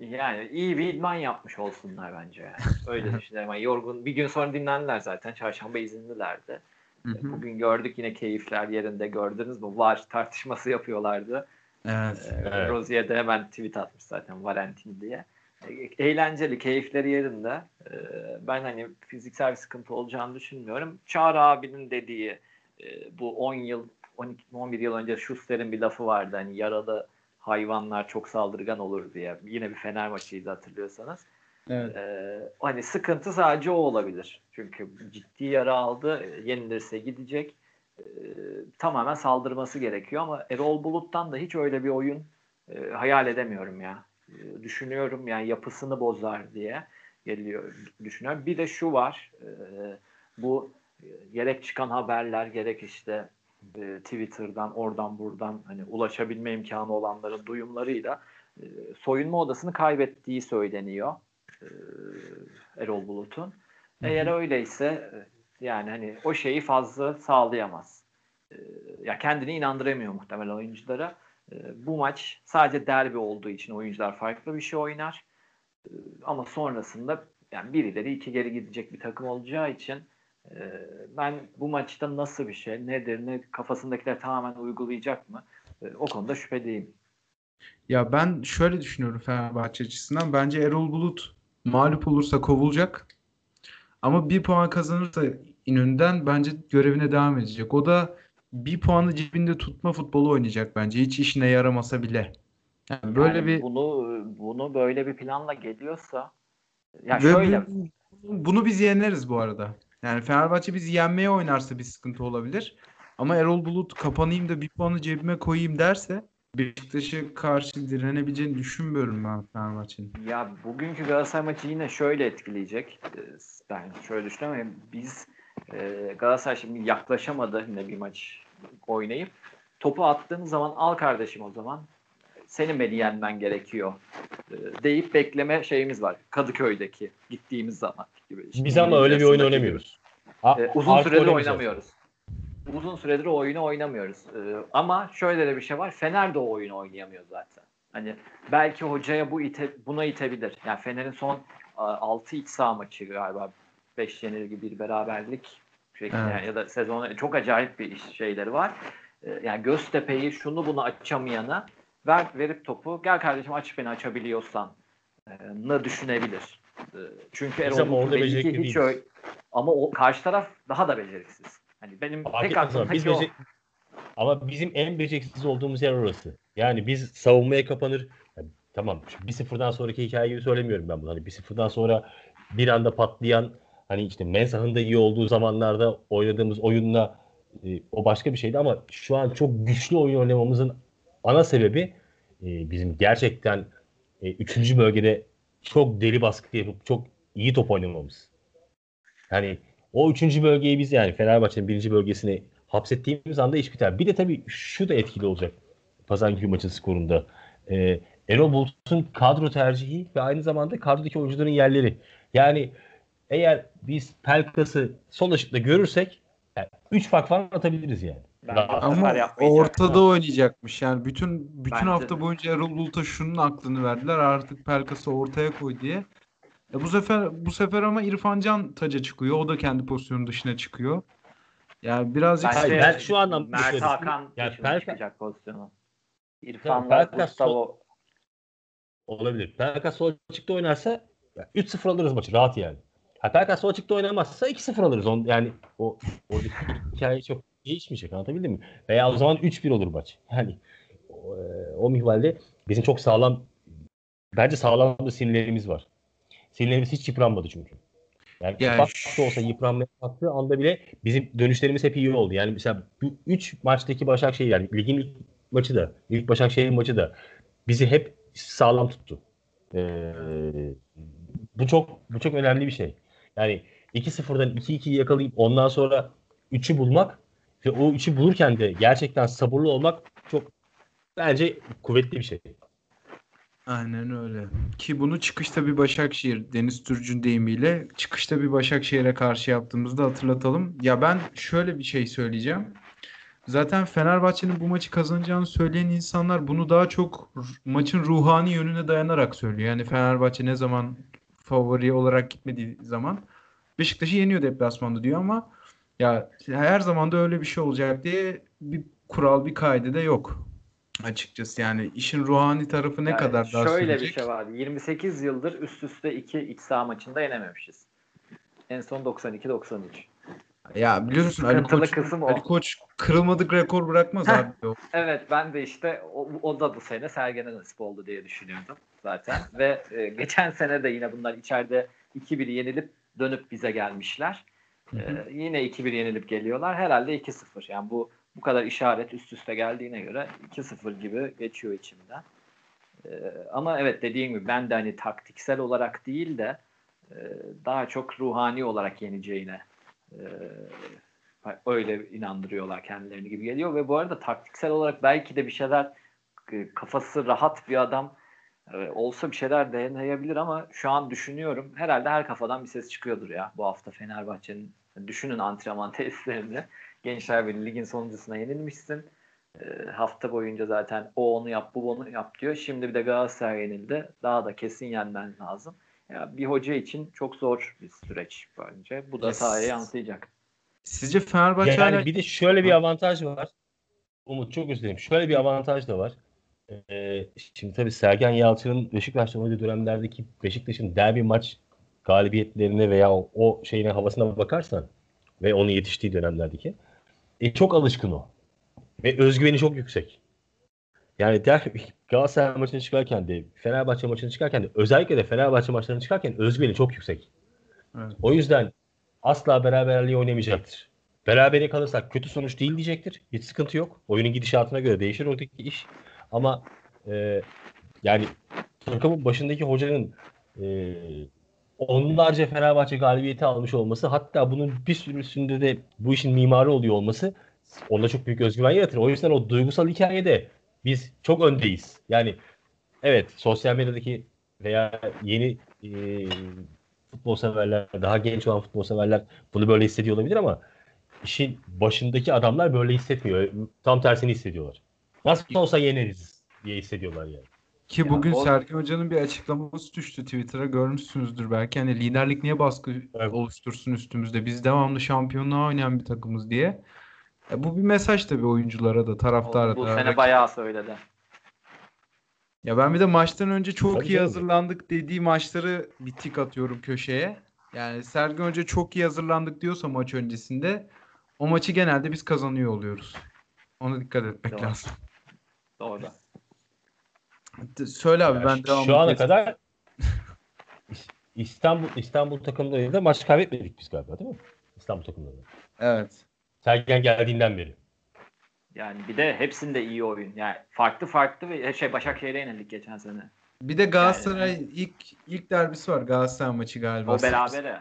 Yani iyi bir idman yapmış olsunlar bence. Yani. Öyle düşünüyorum. Yani yorgun bir gün sonra dinlendiler zaten. Çarşamba izinlilerdi. Hı hı. Bugün gördük yine keyifler yerinde gördünüz mü? Var tartışması yapıyorlardı. Evet. Ee, evet. Rozier de hemen tweet atmış zaten Valentin diye. E, eğlenceli, keyifleri yerinde. Ee, ben hani fiziksel bir sıkıntı olacağını düşünmüyorum. Çağrı abinin dediği e, bu 10 yıl 12 11 yıl önce Schuster'in bir lafı vardı. Hani yaralı hayvanlar çok saldırgan olur diye. Yine bir Fener maçıydı hatırlıyorsanız. Evet. Ee, hani sıkıntı sadece o olabilir. Çünkü ciddi yara aldı. Yenilirse gidecek. Ee, tamamen saldırması gerekiyor ama Erol Bulut'tan da hiç öyle bir oyun e, hayal edemiyorum ya. E, düşünüyorum yani yapısını bozar diye geliyor düşünüyorum. Bir de şu var. E, bu gerek çıkan haberler gerek işte e, Twitter'dan oradan buradan hani ulaşabilme imkanı olanların duyumlarıyla e, soyunma odasını kaybettiği söyleniyor. e, Erol Bulut'un. Eğer öyleyse yani hani o şeyi fazla sağlayamaz. E, ya kendini inandıramıyor muhtemelen oyunculara. E, bu maç sadece derbi olduğu için oyuncular farklı bir şey oynar. E, ama sonrasında yani birileri iki geri gidecek bir takım olacağı için e, ben bu maçta nasıl bir şey, nedir, ne kafasındakiler tamamen uygulayacak mı? E, o konuda şüpheliyim. Ya ben şöyle düşünüyorum Fenerbahçe açısından. Bence Erol Bulut mağlup olursa kovulacak. Ama bir puan kazanırsa İnönü'nden bence görevine devam edecek. O da bir puanı cebinde tutma futbolu oynayacak bence. Hiç işine yaramasa bile. Yani böyle yani bir bunu bunu böyle bir planla geliyorsa ya şöyle bu, bunu biz yeneriz bu arada. Yani Fenerbahçe biz yenmeye oynarsa bir sıkıntı olabilir. Ama Erol Bulut kapanayım da bir puanı cebime koyayım derse Beşiktaş'a karşı direnebileceğini düşünmüyorum ben Fenerbahçe'nin. Ya bugünkü Galatasaray maçı yine şöyle etkileyecek. Ee, ben şöyle düşünüyorum. Biz e, Galatasaray şimdi yaklaşamadı yine bir maç oynayıp topu attığın zaman al kardeşim o zaman senin beni yenmen gerekiyor e, deyip bekleme şeyimiz var. Kadıköy'deki gittiğimiz zaman gibi. İşte Biz ama öyle bir oyun oynamıyoruz. Ee, uzun süredir oynamıyoruz uzun süredir o oyunu oynamıyoruz. Ee, ama şöyle de bir şey var. Fener de o oyunu oynayamıyor zaten. Hani belki hocaya bu ite, buna itebilir. Yani Fener'in son 6 iç saha maçı galiba 5 yenilgi bir beraberlik şeklinde evet. yani ya da sezonu çok acayip bir iş şeyleri var. Yani Göztepe'yi şunu bunu açamayana ver verip topu gel kardeşim aç beni açabiliyorsan e, ne düşünebilir. E, çünkü Erol orada belli hiç öyle, ama o karşı taraf daha da beceriksiz. Hani benim Fark tek aklım biz becek... Ama bizim en beceriksiz olduğumuz yer orası. Yani biz savunmaya kapanır. Yani, tamam bir sıfırdan sonraki hikayeyi söylemiyorum ben bunu. Hani bir sıfırdan sonra bir anda patlayan hani işte Mensah'ın da iyi olduğu zamanlarda oynadığımız oyunla e, o başka bir şeydi ama şu an çok güçlü oyun oynamamızın ana sebebi e, bizim gerçekten e, üçüncü bölgede çok deli baskı yapıp çok iyi top oynamamız. Yani o üçüncü bölgeyi biz yani Fenerbahçe'nin birinci bölgesine hapsettiğimiz anda iş biter. Bir de tabii şu da etkili olacak pazar günü maçın skorunda. Ee, Erol Bulut'un kadro tercihi ve aynı zamanda kadrodaki oyuncuların yerleri. Yani eğer biz Pelkas'ı sol ışıkta görürsek 3 yani fark falan atabiliriz yani. Ama ortada oynayacakmış. Yani bütün bütün Bence hafta de. boyunca Erol Bulut'a şunun aklını verdiler. Artık Pelkas'ı ortaya koy diye. E bu sefer bu sefer ama İrfan Can taca çıkıyor. O da kendi pozisyonun dışına çıkıyor. Yani birazcık Bence ben şu anlamda Mert Hakan yani Pelka... çıkacak pozisyonu. İrfan'la Gustavo olabilir. Pelkas sol çıktı oynarsa 3-0 alırız maçı rahat yani. Ha Pelkas sol çıktı oynamazsa 2-0 alırız. On, yani o oradaki hikaye çok değişmeyecek anlatabildim mi? Veya o zaman 3-1 olur maç. Yani o, e, o mihvalde bizim çok sağlam bence sağlam bir sinirlerimiz var. Sinirlerimiz hiç yıpranmadı çünkü. Yani, yani ufak da olsa yıpranmaya kalktığı anda bile bizim dönüşlerimiz hep iyi oldu. Yani mesela bu 3 maçtaki Başakşehir yani ligin ilk maçı da, ilk Başakşehir maçı da bizi hep sağlam tuttu. Ee, bu çok bu çok önemli bir şey. Yani 2-0'dan 2-2'yi yakalayıp ondan sonra 3'ü bulmak ve o 3'ü bulurken de gerçekten sabırlı olmak çok bence kuvvetli bir şey. Aynen öyle. Ki bunu çıkışta bir Başakşehir, Deniz Türcün deyimiyle çıkışta bir Başakşehir'e karşı yaptığımızda hatırlatalım. Ya ben şöyle bir şey söyleyeceğim. Zaten Fenerbahçe'nin bu maçı kazanacağını söyleyen insanlar bunu daha çok maçın ruhani yönüne dayanarak söylüyor. Yani Fenerbahçe ne zaman favori olarak gitmediği zaman Beşiktaş'ı yeniyor deplasmanda diyor ama ya her zaman da öyle bir şey olacak diye bir kural bir kaydı da yok açıkçası yani işin ruhani tarafı ne yani kadar daha Şöyle sürecek? bir şey var. 28 yıldır üst üste iki iç saha maçında yenememişiz. En son 92-93. Ya biliyorsun Ali Koç, kısım Ali Koç kırılmadık rekor bırakmaz abi. evet ben de işte o, o da bu sene Sergen'e nasip oldu diye düşünüyordum zaten. Ve e, geçen sene de yine bunlar içeride 2-1 yenilip dönüp bize gelmişler. E, yine 2-1 yenilip geliyorlar. Herhalde 2-0. Yani bu bu kadar işaret üst üste geldiğine göre 2-0 gibi geçiyor içimden. Ee, ama evet dediğim gibi ben de hani taktiksel olarak değil de e, daha çok ruhani olarak yeneceğine e, öyle inandırıyorlar kendilerini gibi geliyor ve bu arada taktiksel olarak belki de bir şeyler kafası rahat bir adam Ee, olsa bir şeyler deneyebilir ama şu an düşünüyorum. Herhalde her kafadan bir ses çıkıyordur ya bu hafta Fenerbahçe'nin. Düşünün antrenman tesislerinde. Gençler Birliği ligin sonuncusuna yenilmişsin. Ee, hafta boyunca zaten o onu yap bu onu yap diyor. Şimdi bir de Galatasaray yenildi. Daha da kesin yenmen lazım. Ya bir hoca için çok zor bir süreç bence. Bu da yes. sahaya yansıyacak. Sizce Fenerbahçe yani bir de şöyle bir avantaj var. Umut çok dilerim. Şöyle bir avantaj da var. Ee, şimdi tabii Sergen Yalçın'ın Beşiktaş'ta oynadığı dönemlerdeki Beşiktaş'ın derbi maç galibiyetlerine veya o, o şeyine havasına bakarsan ve onu yetiştiği dönemlerdeki e, çok alışkın o. Ve özgüveni çok yüksek. Yani der, Galatasaray maçına çıkarken de Fenerbahçe maçına çıkarken de özellikle de Fenerbahçe maçlarına çıkarken özgüveni çok yüksek. Evet. O yüzden asla beraberliği oynamayacaktır. Berabere kalırsak kötü sonuç değil diyecektir. Hiç sıkıntı yok. Oyunun gidişatına göre değişir oradaki iş. Ama e, yani takımın başındaki hocanın e, onlarca Fenerbahçe galibiyeti almış olması hatta bunun bir sürüsünde de bu işin mimarı oluyor olması onda çok büyük özgüven yaratır. O yüzden o duygusal hikayede biz çok öndeyiz. Yani evet sosyal medyadaki veya yeni e, futbol severler, daha genç olan futbol severler bunu böyle hissediyor olabilir ama işin başındaki adamlar böyle hissetmiyor. Tam tersini hissediyorlar. Nasıl olsa yeneriz diye hissediyorlar yani. Ki bugün o... Serkan Hoca'nın bir açıklaması düştü Twitter'a görmüşsünüzdür belki. Hani liderlik niye baskı evet. oluştursun üstümüzde? Biz devamlı şampiyonluğa oynayan bir takımız diye. E, bu bir mesaj tabii oyunculara da taraftara da. Bu sene bayağı söyledi. Ya ben bir de maçtan önce çok tabii iyi canım. hazırlandık dediği maçları bir tik atıyorum köşeye. Yani Sergen Hoca çok iyi hazırlandık diyorsa maç öncesinde o maçı genelde biz kazanıyor oluyoruz. Ona dikkat etmek Doğru. lazım. Doğru. Söyle abi yani ben devam Şu ana kadar İstanbul İstanbul takımlarıyla maç kaybetmedik biz galiba değil mi? İstanbul takımlarında. Evet. Sergen geldiğinden beri. Yani bir de hepsinde iyi oyun. Yani farklı farklı ve şey Başakşehir'e yenildik geçen sene. Bir de Galatasaray yani, ilk ilk derbisi var Galatasaray maçı galiba. O berabere.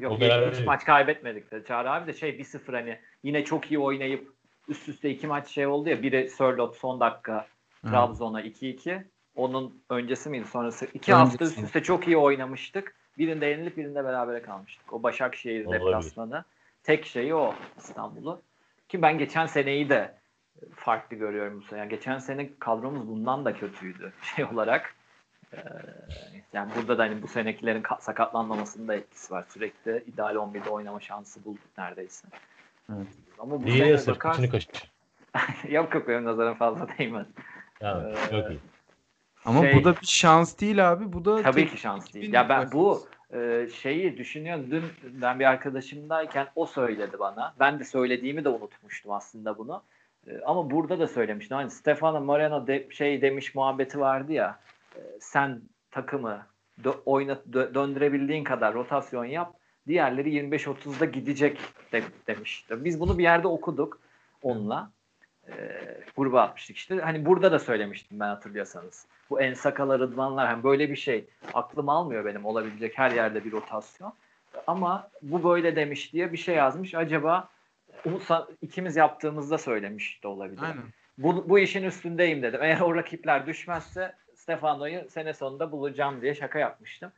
Yok o beraber hiç maç kaybetmedik de. Çağrı abi de şey 1-0 hani yine çok iyi oynayıp üst üste iki maç şey oldu ya. Biri Sörlot son dakika Trabzon'a 2-2. Onun öncesi miydi sonrası? İki Öncesi. hafta üst üste çok iyi oynamıştık. Birinde yenilip birinde berabere kalmıştık. O Başakşehir deplasmanı. Tek şeyi o İstanbul'u. Ki ben geçen seneyi de farklı görüyorum bu sene. Yani geçen sene kadromuz bundan da kötüydü şey olarak. Ee, yani burada da hani bu senekilerin sakatlanmamasında etkisi var. Sürekli ideal 11'de oynama şansı bulduk neredeyse. Evet. Ama bu Değil sene bakarsan... yok yok benim nazarım fazla değmez. Ya, ee, çok iyi. Ama şey, bu da bir şans değil abi. Bu da tabii ki şans değil. Ya ben bu e, şeyi düşünüyorum. Dün ben bir arkadaşımdayken o söyledi bana. Ben de söylediğimi de unutmuştum aslında bunu. E, ama burada da söylemiştim. Hani Stefano Moreno de, şey demiş muhabbeti vardı ya. E, sen takımı dö, oynat dö, döndürebildiğin kadar rotasyon yap. Diğerleri 25-30'da gidecek de, demişti. Biz bunu bir yerde okuduk onunla e, gruba atmıştık işte. Hani burada da söylemiştim ben hatırlıyorsanız. Bu en sakalı Rıdvanlar hani böyle bir şey aklım almıyor benim olabilecek her yerde bir rotasyon. Ama bu böyle demiş diye bir şey yazmış. Acaba ikimiz yaptığımızda söylemiş de olabilir. Aynen. Bu, bu işin üstündeyim dedim. Eğer o rakipler düşmezse Stefano'yu sene sonunda bulacağım diye şaka yapmıştım.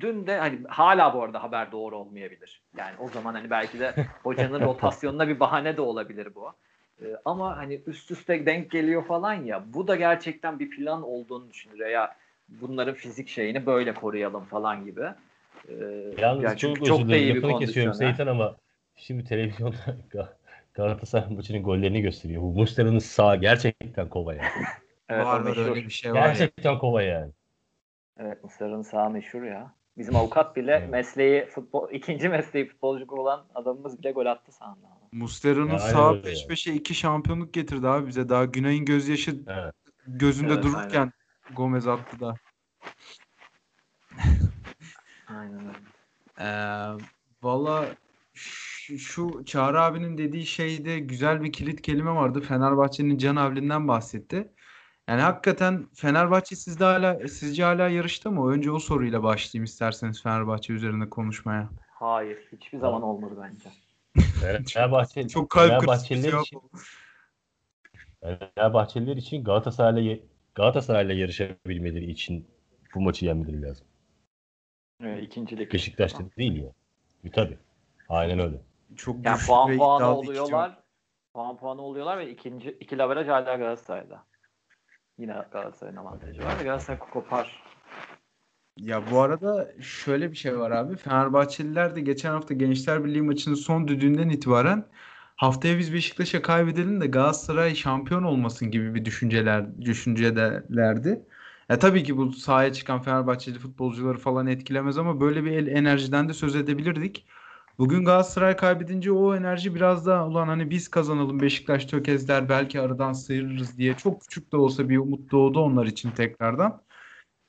Dün de hani hala bu arada haber doğru olmayabilir. Yani o zaman hani belki de hocanın rotasyonuna bir bahane de olabilir bu. Ee, ama hani üst üste denk geliyor falan ya bu da gerçekten bir plan olduğunu düşünür ya bunların fizik şeyini böyle koruyalım falan gibi. Ee, Yalnız yani çok, çok da iyi bir kesiyorum Seytan ama şimdi televizyonda Galatasaray maçının gollerini gösteriyor. Bu Muslera'nın sağ gerçekten kova yani. evet, var var öyle bir şey var Gerçekten ya. kova yani. Evet Muslera'nın sağ meşhur ya. Bizim avukat bile evet. mesleği futbol ikinci mesleği futbolcu olan adamımız bile gol attı sahanda. Muslera'nın sağ peş peşe iki şampiyonluk getirdi abi bize. Daha Güney'in gözyaşı evet. gözünde evet, dururken aynen. Gomez attı da. aynen. Ee, Valla şu, şu Çağrı abinin dediği şeyde güzel bir kilit kelime vardı. Fenerbahçe'nin Can Avlin'den bahsetti. Yani hakikaten Fenerbahçe sizde hala sizce hala yarışta mı? Önce o soruyla başlayayım isterseniz Fenerbahçe üzerinde konuşmaya. Hayır, hiçbir zaman olmadı bence. Fenerbahçe, çok kalp Fenerbahçeliler için Fenerbahçeliler için Galatasaray'la Galatasaray'la yarışabilmeleri için bu maçı yenmeleri lazım. Evet, ikincilik. Beşiktaş'ta değil ya. E, tabii. Aynen öyle. Çok yani puan puanı oluyorlar. Puan puanı oluyorlar ve ikinci iki laveraj hala Galatasaray'da. Yine Galatasaray'ın avantajı var Galatasaray kopar. Ya bu arada şöyle bir şey var abi. Fenerbahçeliler de geçen hafta Gençler Birliği maçının son düdüğünden itibaren haftaya biz Beşiktaş'a kaybedelim de Galatasaray şampiyon olmasın gibi bir düşünceler düşüncelerdi. Ya tabii ki bu sahaya çıkan Fenerbahçeli futbolcuları falan etkilemez ama böyle bir enerjiden de söz edebilirdik. Bugün Galatasaray kaybedince o enerji biraz daha ulan hani biz kazanalım Beşiktaş tökezler belki aradan sıyırırız diye çok küçük de olsa bir umut doğdu onlar için tekrardan.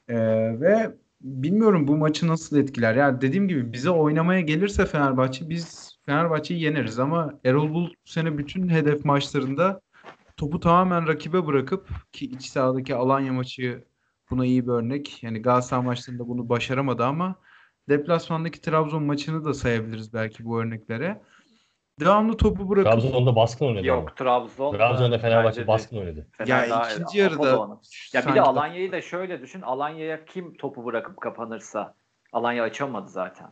Ee, ve bilmiyorum bu maçı nasıl etkiler. Yani dediğim gibi bize oynamaya gelirse Fenerbahçe biz Fenerbahçe'yi yeneriz ama Erol Bulut bu sene bütün hedef maçlarında topu tamamen rakibe bırakıp ki iç sahadaki Alanya maçı buna iyi bir örnek. Yani Galatasaray maçlarında bunu başaramadı ama deplasmandaki Trabzon maçını da sayabiliriz belki bu örneklere. Devamlı topu bırakıp Trabzon'da baskın oynadı. Yok ama. Trabzon. Trabzon'da Fenerbahçe baskın oynadı. ya ikinci yarıda ya bir de Alanya'yı da şöyle düşün. Alanya'ya kim topu bırakıp kapanırsa Alanya açamadı zaten.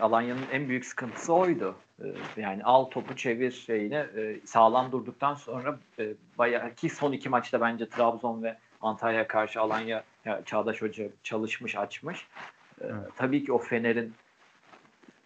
Alanya'nın en büyük sıkıntısı oydu. Ee, yani al topu çevir şeyine e, sağlam durduktan sonra e, bayağı ki son iki maçta bence Trabzon ve Antalya karşı Alanya Çağdaş Hoca çalışmış açmış. Ee, evet. Tabii ki o Fener'in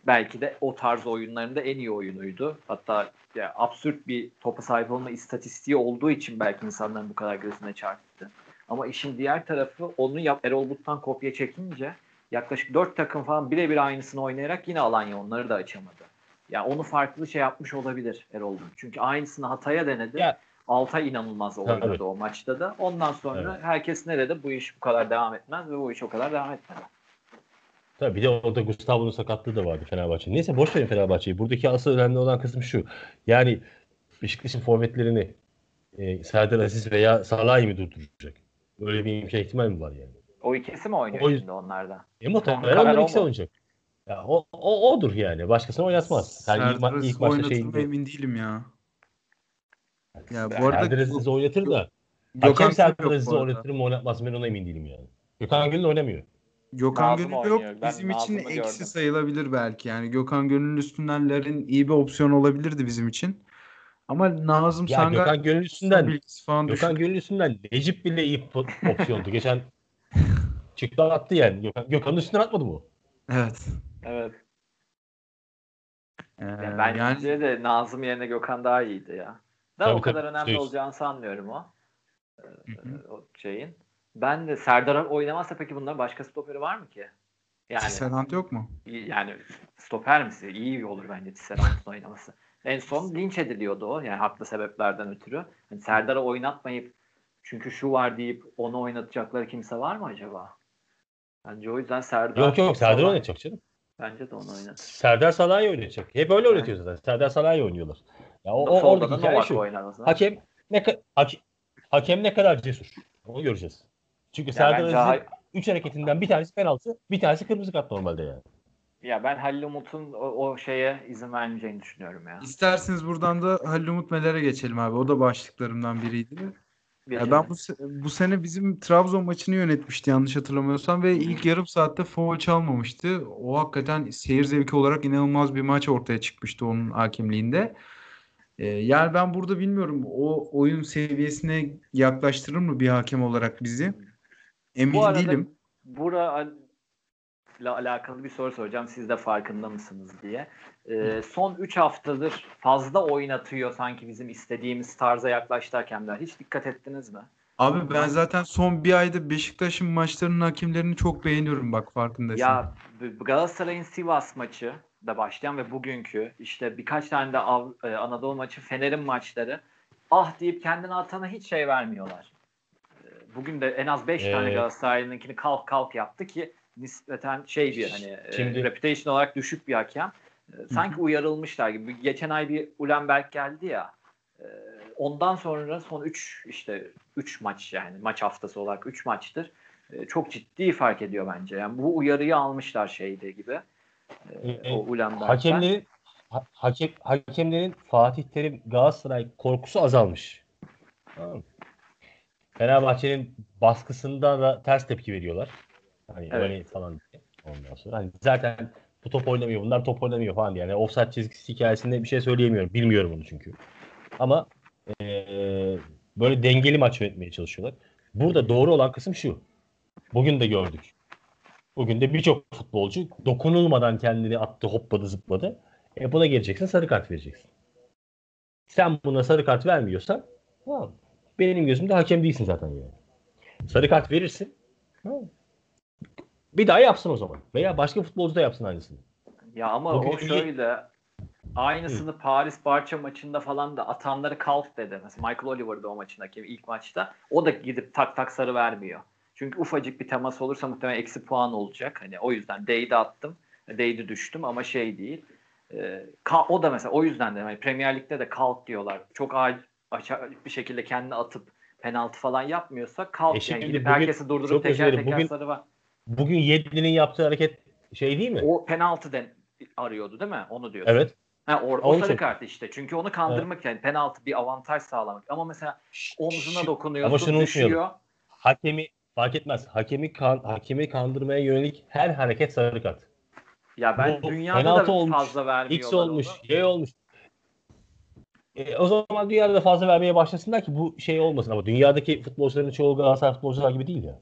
belki de o tarz oyunlarında en iyi oyunuydu. Hatta ya, absürt bir topa sahip olma istatistiği olduğu için belki insanların bu kadar gözüne çarptı. Ama işin diğer tarafı onu yap Erol But'tan kopya çekince yaklaşık dört takım falan birebir aynısını oynayarak yine Alanya onları da açamadı. Yani onu farklı şey yapmış olabilir Erol But. Çünkü aynısını Hatay'a denedi. Ya, Altay inanılmaz oynadı evet. o maçta da. Ondan sonra evet. herkes nerede bu iş bu kadar devam etmez ve bu iş o kadar devam etmedi. Tabii bir de orada Gustavo'nun sakatlığı da vardı Fenerbahçe. Neyse boş verin Fenerbahçe'yi. Buradaki asıl önemli olan kısım şu. Yani Beşiktaş'ın forvetlerini e, Serdar Aziz veya Salah'ı mı durduracak? Böyle bir imkan ihtimal mi var yani? O ikisi mi oynuyor o, şimdi onlarda? E muhtemelen onlar ikisi oynayacak. Ya, o, o, odur yani. Başkasını oynatmaz. Yani Serdar ilk, ilk maçta şey emin değilim ya. Ya bu arada Serdar Aziz'i oynatır da Gökhan Serdar Aziz'i oynatır mı oynatmaz mı ben ona emin değilim yani. Gökhan Gönül oynamıyor. Gökhan Gönül yok. Bizim için eksi gördüm. sayılabilir belki. Yani Gökhan Gönül'ün üstündenlerin iyi bir opsiyon olabilirdi bizim için. Ama Nazım ya Sanga Gökhan Gönül üstünden falan Gökhan Gönül üstünden Necip bile iyi opsiyondu. Geçen çıktı attı yani. Gökhan, Gökhan'ın üstünden atmadı mı? Evet. Evet. Ee, yani bence yani... de Nazım yerine Gökhan daha iyiydi ya. Da tabii, o kadar tabii, önemli şey. olacağını sanmıyorum o. Ee, o şeyin. Ben de Serdar oynamazsa peki bunların başka stoperi var mı ki? Yani Tisserand yok mu? Yani stoper misi? İyi olur bence Tisserand'ın oynaması. En son linç ediliyordu o. Yani haklı sebeplerden ötürü. Yani Serdar'ı oynatmayıp çünkü şu var deyip onu oynatacakları kimse var mı acaba? Bence o yüzden Serdar... Yok yok Serdar oynatacak canım. Bence de onu oynatır. Serdar Salah'ı oynayacak. Hep öyle oynatıyor zaten. Serdar Salah'ı oynuyorlar. Ya o, o oradaki hikaye şu. Hakem ne, hakem, hakem ne kadar cesur. Onu göreceğiz. Çünkü ya Serdar Aziz'in 3 hareketinden bir tanesi penaltı, bir tanesi kırmızı kart normalde yani. Ya ben Halil Umut'un o, o şeye izin vermeyeceğini düşünüyorum ya. İsterseniz buradan da Halil Umut Meler'e geçelim abi. O da başlıklarımdan biriydi. Ya ben bu, bu sene bizim Trabzon maçını yönetmişti yanlış hatırlamıyorsam ve ilk yarım saatte foul çalmamıştı. O hakikaten seyir zevki olarak inanılmaz bir maç ortaya çıkmıştı onun hakimliğinde. Ee, yani ben burada bilmiyorum o oyun seviyesine yaklaştırır mı bir hakem olarak bizi? Emin bu arada, değilim. Bura ile alakalı bir soru soracağım. Siz de farkında mısınız diye. Ee, son 3 haftadır fazla oynatıyor sanki bizim istediğimiz tarza yaklaştı hakemler. Hiç dikkat ettiniz mi? Abi ben zaten son bir ayda Beşiktaş'ın maçlarının hakemlerini çok beğeniyorum bak farkındasın. Ya Galatasaray'ın Sivas maçı da başlayan ve bugünkü işte birkaç tane de Av, e, Anadolu maçı Fener'in maçları ah deyip kendini atana hiç şey vermiyorlar. Bugün de en az 5 ee, tane Galatasaray'ınkini kalk kalk yaptı ki nispeten şey bir hani e, Şimdi, e, reputation olarak düşük bir hakem. E, sanki uyarılmışlar gibi. Geçen ay bir Ulenberg geldi ya. E, ondan sonra son 3 işte 3 maç yani maç haftası olarak 3 maçtır. E, çok ciddi fark ediyor bence. Yani bu uyarıyı almışlar şeyde gibi. E, o Ulenberg'den. Hakemlerin ha, hakem, hakemlerin Fatih Terim Galatasaray korkusu azalmış. Fenerbahçe'nin baskısında da ters tepki veriyorlar. Hani evet. öyle falan diye. Ondan sonra hani zaten bu top oynamıyor bunlar top oynamıyor falan diye. Yani offside çizgisi hikayesinde bir şey söyleyemiyorum. Bilmiyorum onu çünkü. Ama ee, böyle dengeli maç yönetmeye çalışıyorlar. Burada doğru olan kısım şu. Bugün de gördük. Bugün de birçok futbolcu dokunulmadan kendini attı, hopladı, zıpladı. E buna geleceksin, sarı kart vereceksin. Sen buna sarı kart vermiyorsan tamam. Benim gözümde hakem değilsin zaten yani. Sarı kart verirsin. Bir daha yapsın o zaman. Veya başka futbolcu da yapsın aynısını. Ya ama Bugün o şöyle aynısını Hı. Paris Barça maçında falan da atanları kalk dedi. Mesela Michael Oliver'da o maçındaki ilk maçta. O da gidip tak tak sarı vermiyor. Çünkü ufacık bir temas olursa muhtemelen eksi puan olacak. Hani o yüzden değdi attım. Değdi düştüm ama şey değil. E, o da mesela o yüzden de yani Premier Lig'de de kalk diyorlar. Çok aşağı bir şekilde kendini atıp penaltı falan yapmıyorsa kalk e yani gidip bugün, herkesi durdurup teker teker bugün, sarı var. Bugün Yedlin'in yaptığı hareket şey değil mi? O penaltı den arıyordu değil mi? Onu diyorsun. Evet. Ha, or, o sarı kart işte. Çünkü onu kandırmak evet. yani penaltı bir avantaj sağlamak. Ama mesela omzuna dokunuyorsun, Ama şunu düşüyor. Hakemi fark etmez. Hakemi kan, hakemi kandırmaya yönelik her hareket sarı kart. Ya ben Bu, dünyada da olmuş, fazla vermiyorlar. X olmuş, onu. Y olmuş. E, o zaman dünyada da fazla vermeye başlasınlar ki bu şey olmasın ama dünyadaki futbolcuların çoğu Galatasaray futbolcular gibi değil ya.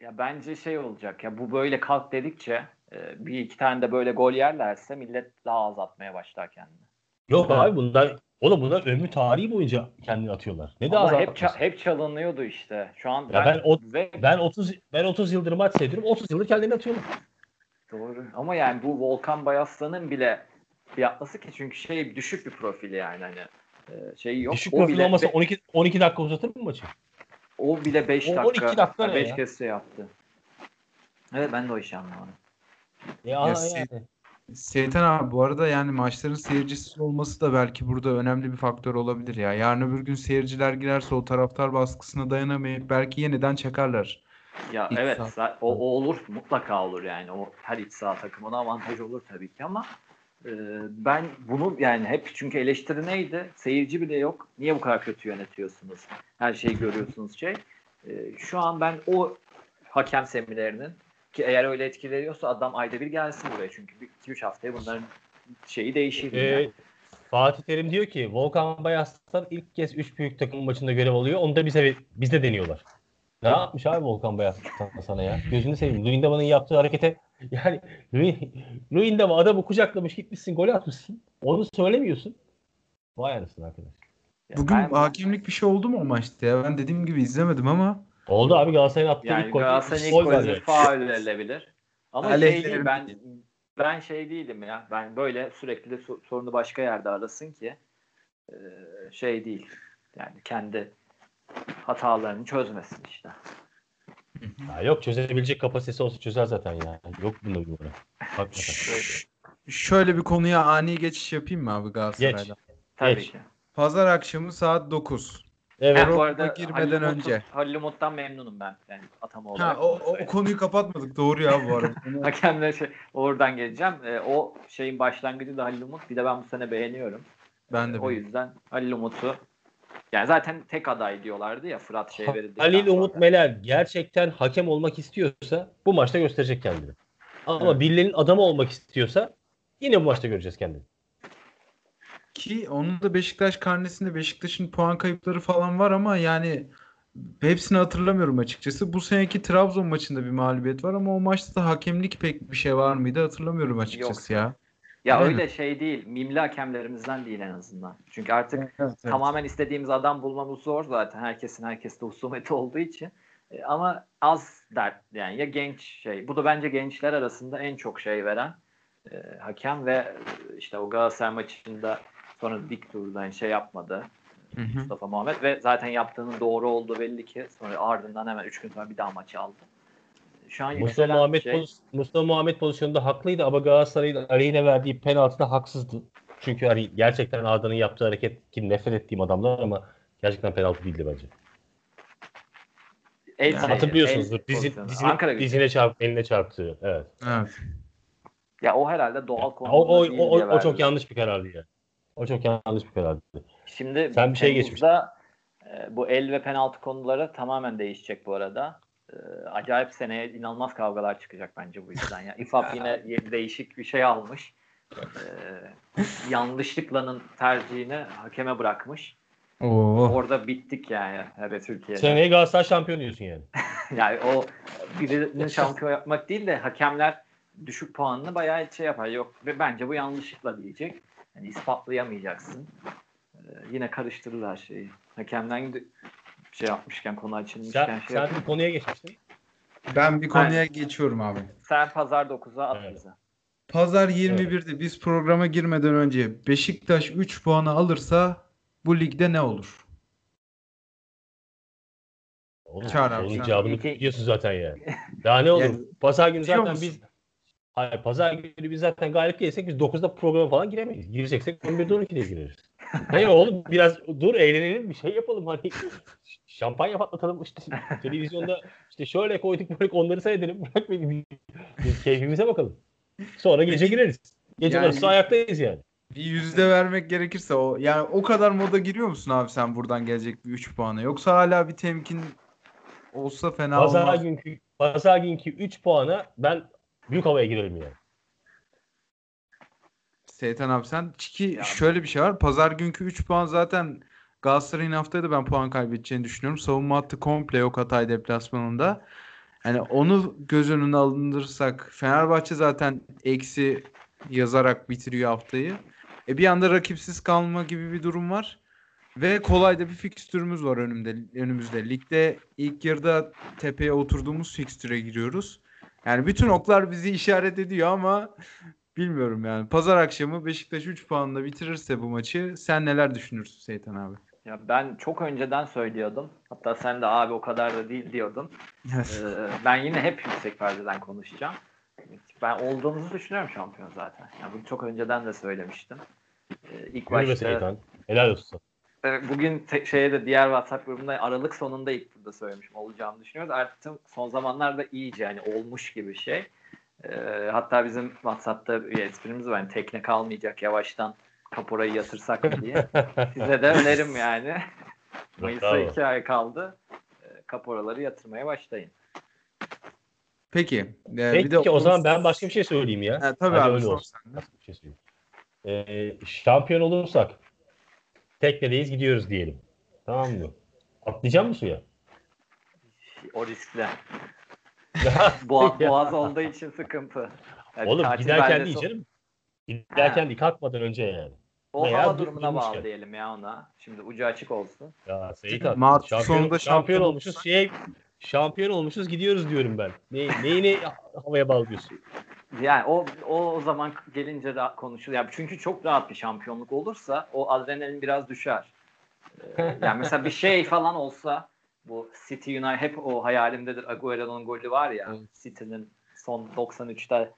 Ya bence şey olacak ya bu böyle kalk dedikçe e, bir iki tane de böyle gol yerlerse millet daha az atmaya başlar kendini. Yok abi bunlar oğlum bunlar ömrü tarihi boyunca kendini atıyorlar. Ne daha hep ça- hep çalınıyordu işte. Şu an ya ben ben, o, ve... ben 30 ben 30 yıldır maç seyrediyorum. 30 yıldır kendini atıyorlar. Doğru. Ama yani bu Volkan Bayaslan'ın bile fiyatlısı ki çünkü şey düşük bir profil yani hani şey yok. Düşük profil olmasa 12 12 dakika uzatır mı maçı? O bile 5 dakika. 12 dakika 5 kez yaptı. Evet ben de o işi anlamadım. Ya, ya yani. Seytan abi bu arada yani maçların seyircisiz olması da belki burada önemli bir faktör olabilir ya. Yarın öbür gün seyirciler girerse o taraftar baskısına dayanamayıp belki yeniden çakarlar. Ya İç evet saat. o, o olur mutlaka olur yani o her iç saha takımına avantaj olur tabii ki ama ben bunu yani hep çünkü eleştiri neydi? Seyirci bile yok. Niye bu kadar kötü yönetiyorsunuz? Her şeyi görüyorsunuz şey. E, şu an ben o hakem seminerinin ki eğer öyle etki veriyorsa adam ayda bir gelsin buraya çünkü 2-3 haftaya bunların şeyi değişir. Ee, yani. Fatih Terim diyor ki Volkan Bayastar ilk kez 3 büyük takım maçında görev alıyor. Onu da bize bizde deniyorlar. Ne yapmış abi Volkan Bayastar sana ya? Gözünü seveyim. Luyendama'nın yaptığı harekete yani Luyendama adamı kucaklamış gitmişsin gol atmışsın. Onu söylemiyorsun. Vay anasını arkadaş. Bugün ben... hakimlik bir şey oldu mu o maçta ya? Ben dediğim gibi izlemedim ama Oldu abi Galatasaray'ın attığı yani ilk gol. Galatasaray'ın ilk golü faul verilebilir. Ama şey değil, ben ben şey değilim ya. Ben böyle sürekli de sorunu başka yerde arasın ki şey değil. Yani kendi hatalarını çözmesin işte. Ya yok çözebilecek kapasitesi olsa çözer zaten ya. Yok bunda bir numara. Şöyle bir konuya ani geçiş yapayım mı abi Galatasaray'da? Geç. Tabii Geç. ki. Pazar akşamı saat 9. Evet. Ha, bu arada girmeden Halil önce. Halil Umut'tan memnunum ben. Yani atama olarak. Ha, o, o, o konuyu kapatmadık. Doğru ya bu arada. Hakemle şey, oradan geleceğim. E, o şeyin başlangıcı da Halil Umut. Bir de ben bu sene beğeniyorum. Ben de. E, o yüzden Halil Umut'u yani zaten tek aday diyorlardı ya Fırat şey verildi. Halil Umut Meler gerçekten hakem olmak istiyorsa bu maçta gösterecek kendini. Ama evet. birilerinin adamı olmak istiyorsa yine bu maçta göreceğiz kendini. Ki onun da Beşiktaş karnesinde Beşiktaş'ın puan kayıpları falan var ama yani hepsini hatırlamıyorum açıkçası. Bu seneki Trabzon maçında bir mağlubiyet var ama o maçta da hakemlik pek bir şey var mıydı hatırlamıyorum açıkçası Yok. ya. Ya Değil öyle mi? şey değil. Mimli hakemlerimizden değil en azından. Çünkü artık evet, evet. tamamen istediğimiz adam bulmamız zor zaten. Herkesin herkeste husumeti olduğu için. E, ama az dert yani ya genç şey. Bu da bence gençler arasında en çok şey veren e, hakem ve işte o Galatasaray maçında Sonra dik turdan şey yapmadı. Hı hı. Mustafa Muhammed ve zaten yaptığının doğru olduğu belli ki sonra ardından hemen 3 gün sonra bir daha maçı aldı. Şu an Mustafa Muhammed, şey... poz- Mustafa Muhammed pozisyonunda haklıydı ama Galatasaray'ın aleyhine verdiği penaltıda haksızdı. Çünkü hani gerçekten Arda'nın yaptığı hareket ki nefret ettiğim adamlar ama gerçekten penaltı değildi bence. El yani hatırlıyorsunuzdur. Dizi, dizine, Ankara dizine çarp, eline çarptı. Evet. Evet. Ya o herhalde doğal konu. O, o, o, o, çok yanlış bir karardı ya. O çok yanlış bir karardı. Şimdi sen bir şey geçmiş. E, bu el ve penaltı konuları tamamen değişecek bu arada. E, acayip seneye inanılmaz kavgalar çıkacak bence bu yüzden. Ya. İFAB yine değişik bir şey almış. E, yanlışlıklanın tercihini hakeme bırakmış. Oo. Orada bittik yani. Evet Türkiye'de. Seneye Galatasaray şampiyon diyorsun yani. yani o birini şampiyon yapmak değil de hakemler düşük puanını bayağı şey yapar. Yok ve bence bu yanlışlıkla diyecek. Yani ispatlayamayacaksın. Ee, yine karıştırırlar şeyi. Hakemden şey yapmışken konu açılmışken sen, şey Sen bir konuya geçmiştin. Ben bir konuya ben, geçiyorum abi. Sen pazar 9'a at evet. bize. Pazar 21'de evet. biz programa girmeden önce Beşiktaş 3 puanı alırsa bu ligde ne olur? Oğlum, Çağır abi. Onun cevabını İki... biliyorsun zaten yani. Daha ne olur? Yani, Pazar günü zaten biz Hayır, pazar günü biz zaten galip gelirsek biz 9'da programa falan giremeyiz. Gireceksek 11'de 12'de gireriz. Hayır oğlum biraz dur eğlenelim bir şey yapalım hani şampanya patlatalım işte televizyonda işte şöyle koyduk böyle onları seyredelim bırak beni biz keyfimize bakalım. Sonra gece gireriz. Gece yani, yarısı ayaktayız yani. Bir yüzde vermek gerekirse o yani o kadar moda giriyor musun abi sen buradan gelecek bir 3 puanı yoksa hala bir temkin olsa fena pazar olmaz. Günkü, pazar günkü 3 puana ben büyük havaya girelim yani. Seytan abi sen ki ya. şöyle bir şey var. Pazar günkü 3 puan zaten Galatasaray'ın haftaya da ben puan kaybedeceğini düşünüyorum. Savunma hattı komple yok Hatay deplasmanında. Yani onu göz önüne alındırırsak Fenerbahçe zaten eksi yazarak bitiriyor haftayı. E bir anda rakipsiz kalma gibi bir durum var. Ve kolay da bir fikstürümüz var önümde, önümüzde. Ligde ilk yarıda tepeye oturduğumuz fikstüre giriyoruz. Yani bütün oklar bizi işaret ediyor ama bilmiyorum yani. Pazar akşamı Beşiktaş 3 puanla bitirirse bu maçı sen neler düşünürsün Seytan abi? Ya ben çok önceden söylüyordum. Hatta sen de abi o kadar da değil diyordun. Ee, ben yine hep yüksek perdeden konuşacağım. Ben olduğumuzu düşünüyorum şampiyon zaten. Yani bunu çok önceden de söylemiştim. Ee, ilk başta Seytan. Helal olsun. Bugün te- şeye de diğer WhatsApp grubunda Aralık sonunda ilk burada söylemişim olacağını düşünüyoruz. Artık son zamanlarda iyice yani olmuş gibi şey. Ee, hatta bizim WhatsApp'ta bir esprimiz var. Yani tekne kalmayacak yavaştan kaporayı yatırsak mı diye. Size de önerim yani. Mayıs'a iki ay kaldı. Ee, kaporaları yatırmaya başlayın. Peki. Ee, Peki bir de o zaman ben başka bir şey söyleyeyim ya. Ha, tabii Hadi abi. Öyle olsun. Başka bir şey söyleyeyim. Ee, şampiyon olursak teknedeyiz gidiyoruz diyelim. Tamam mı? Atlayacak mı suya? O riskli. Boğaz, boğaz olduğu için sıkıntı. Yani Oğlum giderken değil canım. Giderken değil kalkmadan önce yani. O Veya hava durumuna bağlı diyelim ya ona. Şimdi ucu açık olsun. Ya Seyit abi. Mart şampiyon, sonunda şampiyon olmuşuz. Şey, şampiyon olmuşuz gidiyoruz diyorum ben. Ne, neyini havaya bağlıyorsun? Yani o, o o zaman gelince de konuşulur. Yani çünkü çok rahat bir şampiyonluk olursa o adrenalin biraz düşer. Ee, yani mesela bir şey falan olsa bu City United hep o hayalimdedir. Agüero'nun golü var ya evet. City'nin son 93'te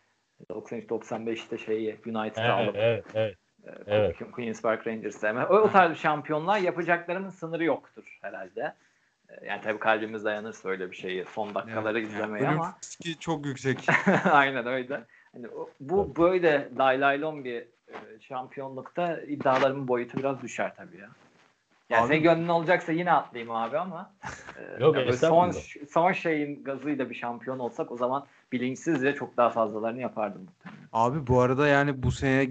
93-95'te şeyi United'ı evet, alıp evet, evet. Evet. Queen's Park Rangers'e. O, o tarz şampiyonlar yapacaklarımın sınırı yoktur herhalde. Ee, yani tabii kalbimiz dayanırsa öyle bir şeyi son dakikaları evet, izlemeye yani ama. riski çok yüksek. Aynen öyle. Hani bu böyle laylaylon bir e, şampiyonlukta iddialarımın boyutu biraz düşer tabii ya. Yani senin gönlün olacaksa yine atlayayım abi ama e, Yok, yani son son şeyin gazıyla bir şampiyon olsak o zaman bilinçsizce çok daha fazlalarını yapardım. Abi bu arada yani bu sene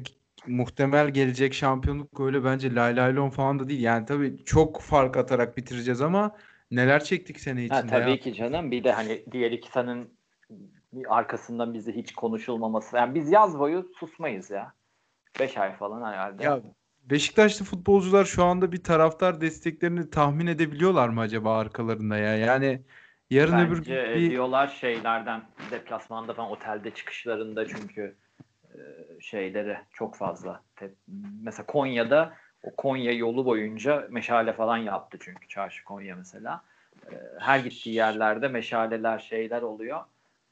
muhtemel gelecek şampiyonluk öyle bence laylaylon falan da değil. Yani tabii çok fark atarak bitireceğiz ama neler çektik sene içinde. Ha, tabii ya. ki canım. Bir de hani diğer iki senin arkasından bizi hiç konuşulmaması. Yani biz yaz boyu susmayız ya. Beş ay falan herhalde. Ya Beşiktaşlı futbolcular şu anda bir taraftar desteklerini tahmin edebiliyorlar mı acaba arkalarında ya? Yani yarın Bence öbür gün bir... diyorlar şeylerden deplasmanda falan otelde çıkışlarında çünkü e, şeyleri çok fazla. Mesela Konya'da o Konya yolu boyunca meşale falan yaptı çünkü çarşı Konya mesela. E, her gittiği yerlerde meşaleler şeyler oluyor.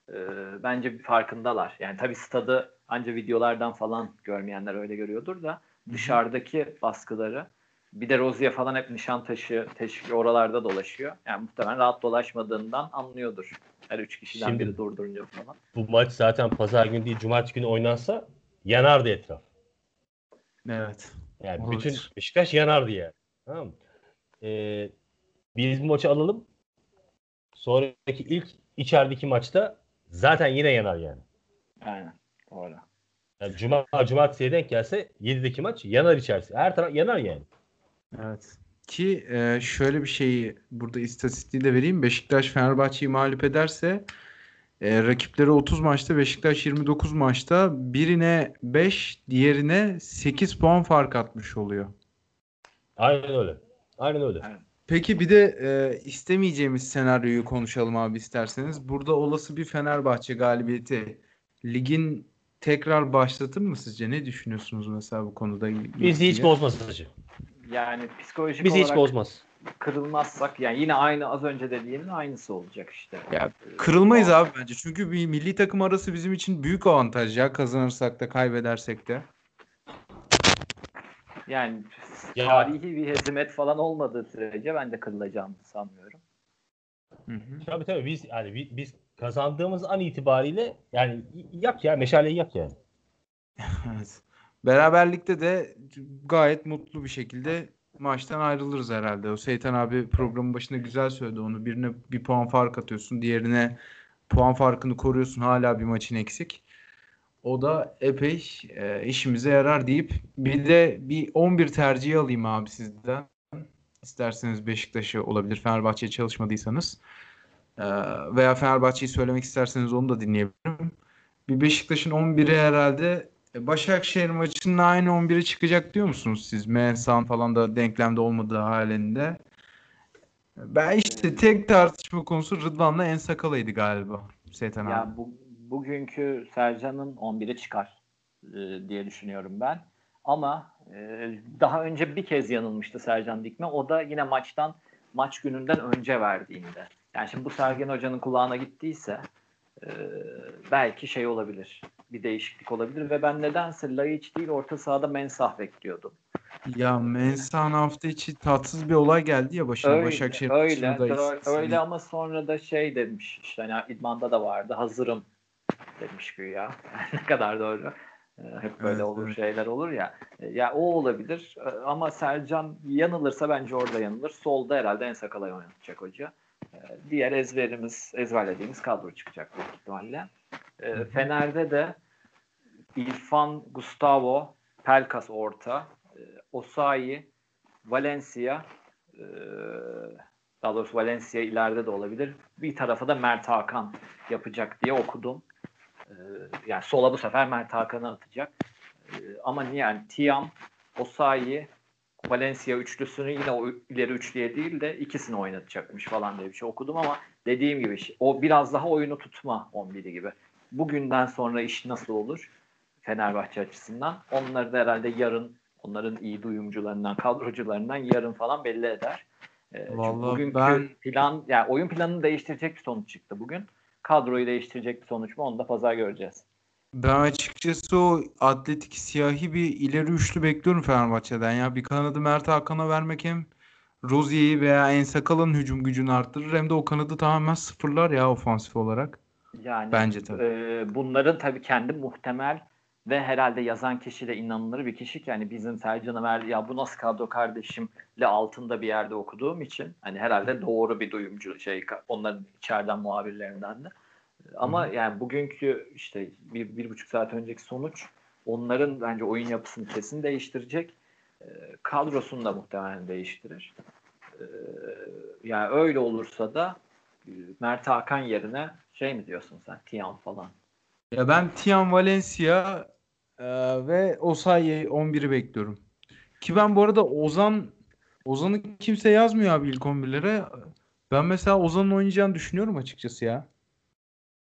E, bence farkındalar. Yani tabii stadı ancak videolardan falan görmeyenler öyle görüyordur da dışarıdaki baskıları bir de Rozier falan hep Nişantaşı, Teşvik oralarda dolaşıyor. Yani muhtemelen rahat dolaşmadığından anlıyordur. Her üç kişiden Şimdi, biri durdurunca falan. Bu maç zaten pazar günü değil cumartesi günü oynansa yanardı etraf. Evet. Yani Olur. bütün Beşiktaş yanardı yani. Tamam mı? Ee, Biz bu maçı alalım. Sonraki ilk içerideki maçta zaten yine yanar yani. Aynen. Doğru. Yani Cuma, cumartesiye denk gelse 7'deki maç yanar içerisi. Her taraf yanar yani. Evet. Ki e, şöyle bir şeyi burada istatistiği de vereyim. Beşiktaş Fenerbahçe'yi mağlup ederse e, rakipleri 30 maçta Beşiktaş 29 maçta birine 5 diğerine 8 puan fark atmış oluyor. Aynen öyle. Aynen öyle. Peki bir de e, istemeyeceğimiz senaryoyu konuşalım abi isterseniz. Burada olası bir Fenerbahçe galibiyeti ligin tekrar başlatır mı sizce? Ne düşünüyorsunuz mesela bu konuda? Bizi hiç bozmaz hacı. Yani psikolojik Bizi olarak hiç bozmaz. kırılmazsak yani yine aynı az önce dediğimin aynısı olacak işte. Ya kırılmayız abi bence. Çünkü bir milli takım arası bizim için büyük avantaj ya kazanırsak da kaybedersek de. Yani Ya- tarihi bir hezimet falan olmadığı sürece ben de kırılacağımı sanmıyorum. Hı hı. Tabii tabii biz yani bi- biz kazandığımız an itibariyle yani yak ya meşaleyi yak yani. Evet. Beraberlikte de gayet mutlu bir şekilde maçtan ayrılırız herhalde. O Seytan abi programın başında güzel söyledi onu. Birine bir puan fark atıyorsun, diğerine puan farkını koruyorsun. Hala bir maçın eksik. O da epey e, işimize yarar deyip bir de bir 11 tercihi alayım abi sizden. İsterseniz Beşiktaş'ı olabilir. Fenerbahçe'ye çalışmadıysanız. E, veya Fenerbahçe'yi söylemek isterseniz onu da dinleyebilirim. Bir Beşiktaş'ın 11'i herhalde Başakşehir maçının aynı 11'i çıkacak diyor musunuz siz? Mensan falan da denklemde olmadığı halinde. Ben işte tek tartışma konusu Rıdvan'la En Sakala'ydı galiba. Seytan abi. Ya bu, bugünkü Sercan'ın 11'i çıkar e, diye düşünüyorum ben. Ama e, daha önce bir kez yanılmıştı Sercan Dikme. O da yine maçtan maç gününden önce verdiğinde. Yani şimdi bu Sergen Hoca'nın kulağına gittiyse e, belki şey olabilir. Bir değişiklik olabilir ve ben nedense Laiç değil orta sahada Mensah bekliyordum. Ya Mensan hafta içi tatsız bir olay geldi ya başına Öyle, Başakşehir öyle, öyle, öyle ama sonra da şey demiş işte hani idmanda da vardı hazırım demiş güya. ne kadar doğru. Ee, Hep böyle Evet, olur evet. şeyler olur ya. Ee, Ya o olabilir Ee, ama Sercan yanılırsa bence orada yanılır. Solda herhalde en sakalay oynatacak hoca. Ee, Diğer ezberimiz, ezberlediğimiz kadro çıkacak büyük ihtimalle. Ee, Fener'de de İrfan, Gustavo, Pelkas orta, e, Osayi, Valencia, e, daha doğrusu Valencia ileride de olabilir. Bir tarafa da Mert Hakan yapacak diye okudum. E, Yani sola bu sefer Mert Hakan'ı atacak. E, Ama niye yani Tiam, Osayi, Valencia üçlüsünü yine o ileri üçlüye değil de ikisini oynatacakmış falan diye bir şey okudum ama dediğim gibi o biraz daha oyunu tutma 11'i gibi. Bugünden sonra iş nasıl olur Fenerbahçe açısından? Onları da herhalde yarın onların iyi duyumcularından, kadrocularından yarın falan belli eder. Ee, Vallahi bugünkü ben- plan, yani oyun planını değiştirecek bir sonuç çıktı bugün. Kadroyu değiştirecek bir sonuç mu onu da pazar göreceğiz. Ben açıkçası o atletik siyahi bir ileri üçlü bekliyorum Fenerbahçe'den ya. Bir kanadı Mert Hakan'a vermek hem Rozier'i veya Ensakala'nın hücum gücünü arttırır hem de o kanadı tamamen sıfırlar ya ofansif olarak. Yani Bence tabii. e, bunların tabii kendi muhtemel ve herhalde yazan kişi de inanılır bir kişi ki hani bizim Sercan'a verdi ya bu nasıl kadro kardeşimle altında bir yerde okuduğum için hani herhalde doğru bir duyumcu şey onların içeriden muhabirlerinden de. Ama yani bugünkü işte bir, bir buçuk saat önceki sonuç onların bence oyun yapısını kesin değiştirecek. E, kadrosunu da muhtemelen değiştirir. E, yani öyle olursa da Mert Hakan yerine şey mi diyorsun sen? Tiam falan. Ya ben Tiam Valencia e, ve Osayi 11'i bekliyorum. Ki ben bu arada Ozan Ozan'ı kimse yazmıyor abi ilk 11'lere. Ben mesela Ozan'ın oynayacağını düşünüyorum açıkçası ya.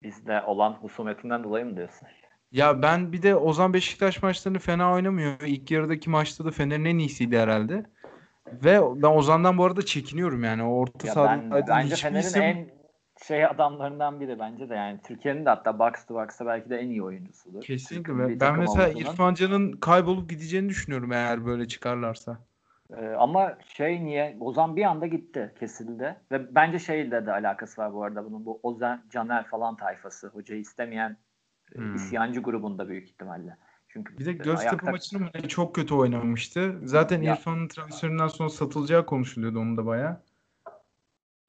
Bizde olan husumetinden dolayı mı diyorsun? Ya ben bir de Ozan Beşiktaş maçlarını fena oynamıyor. İlk yarıdaki maçta da Fener'in en iyisiydi herhalde. Ve ben Ozan'dan bu arada çekiniyorum yani. Orta Ya sahadan ben, bence Fener'in isim- en şey adamlarından biri bence de yani Türkiye'nin de hatta box to box'ta belki de en iyi oyuncusudur. Kesinlikle. Türk Ben, mesela omuzunun. İrfan Can'ın kaybolup gideceğini düşünüyorum eğer böyle çıkarlarsa. Ee, ama şey niye? Ozan bir anda gitti, kesildi. Ve bence şeyle de alakası var bu arada bunun. Bu Ozan, Caner falan tayfası. Hocayı istemeyen e, Hmm. isyancı grubunda büyük ihtimalle. Çünkü Bir de e, Göztepe ayakta- maçını mı çok kötü oynamıştı. Zaten Ya. İrfan'ın transferinden sonra satılacağı konuşuluyordu onun da bayağı.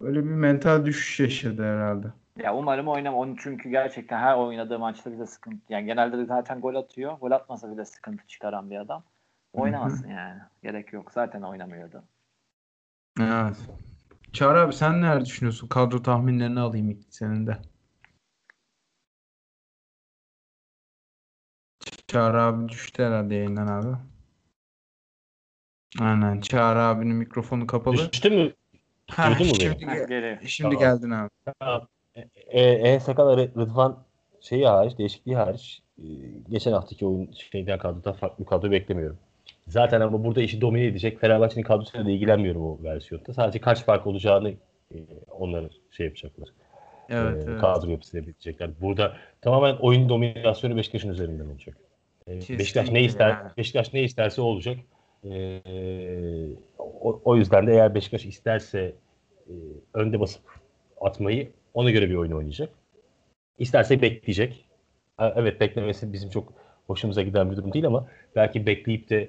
böyle bir mental düşüş yaşadı herhalde. Ya umarım oynam onu çünkü gerçekten her oynadığı maçta bize sıkıntı. Yani genelde de zaten gol atıyor. Gol atmasa bile sıkıntı çıkaran bir adam. Oynamasın yani. Gerek yok. Zaten oynamıyordu. Evet. Çağrı abi sen neler düşünüyorsun? Kadro tahminlerini alayım ilk senin de. Çağrı abi düştü herhalde yayından abi. Aynen. Çağrı abinin mikrofonu kapalı. Düştü mü? Ha, mu şimdi, beni? ge- şimdi geldin abi. E, e, Sakal Rıdvan şeyi hariç, değişikliği hariç e, geçen haftaki oyun şeyden kadroda farklı kadro beklemiyorum. Zaten ama burada işi domine edecek Fenerbahçe'nin kadrosuyla da ilgilenmiyorum o versiyonda. Sadece kaç fark olacağını e, onları şey yapacaklar. Evet, e, evet. Kadro yapısıyla bilecekler. Burada tamamen oyun dominasyonu Beşiktaş'ın üzerinden olacak. E, Beşiktaş ne ister yani. Beşiktaş ne isterse o olacak. E, o, o yüzden de eğer Beşiktaş isterse e, önde basıp atmayı ona göre bir oyun oynayacak. İsterse bekleyecek. Evet beklemesi bizim çok hoşumuza giden bir durum değil ama belki bekleyip de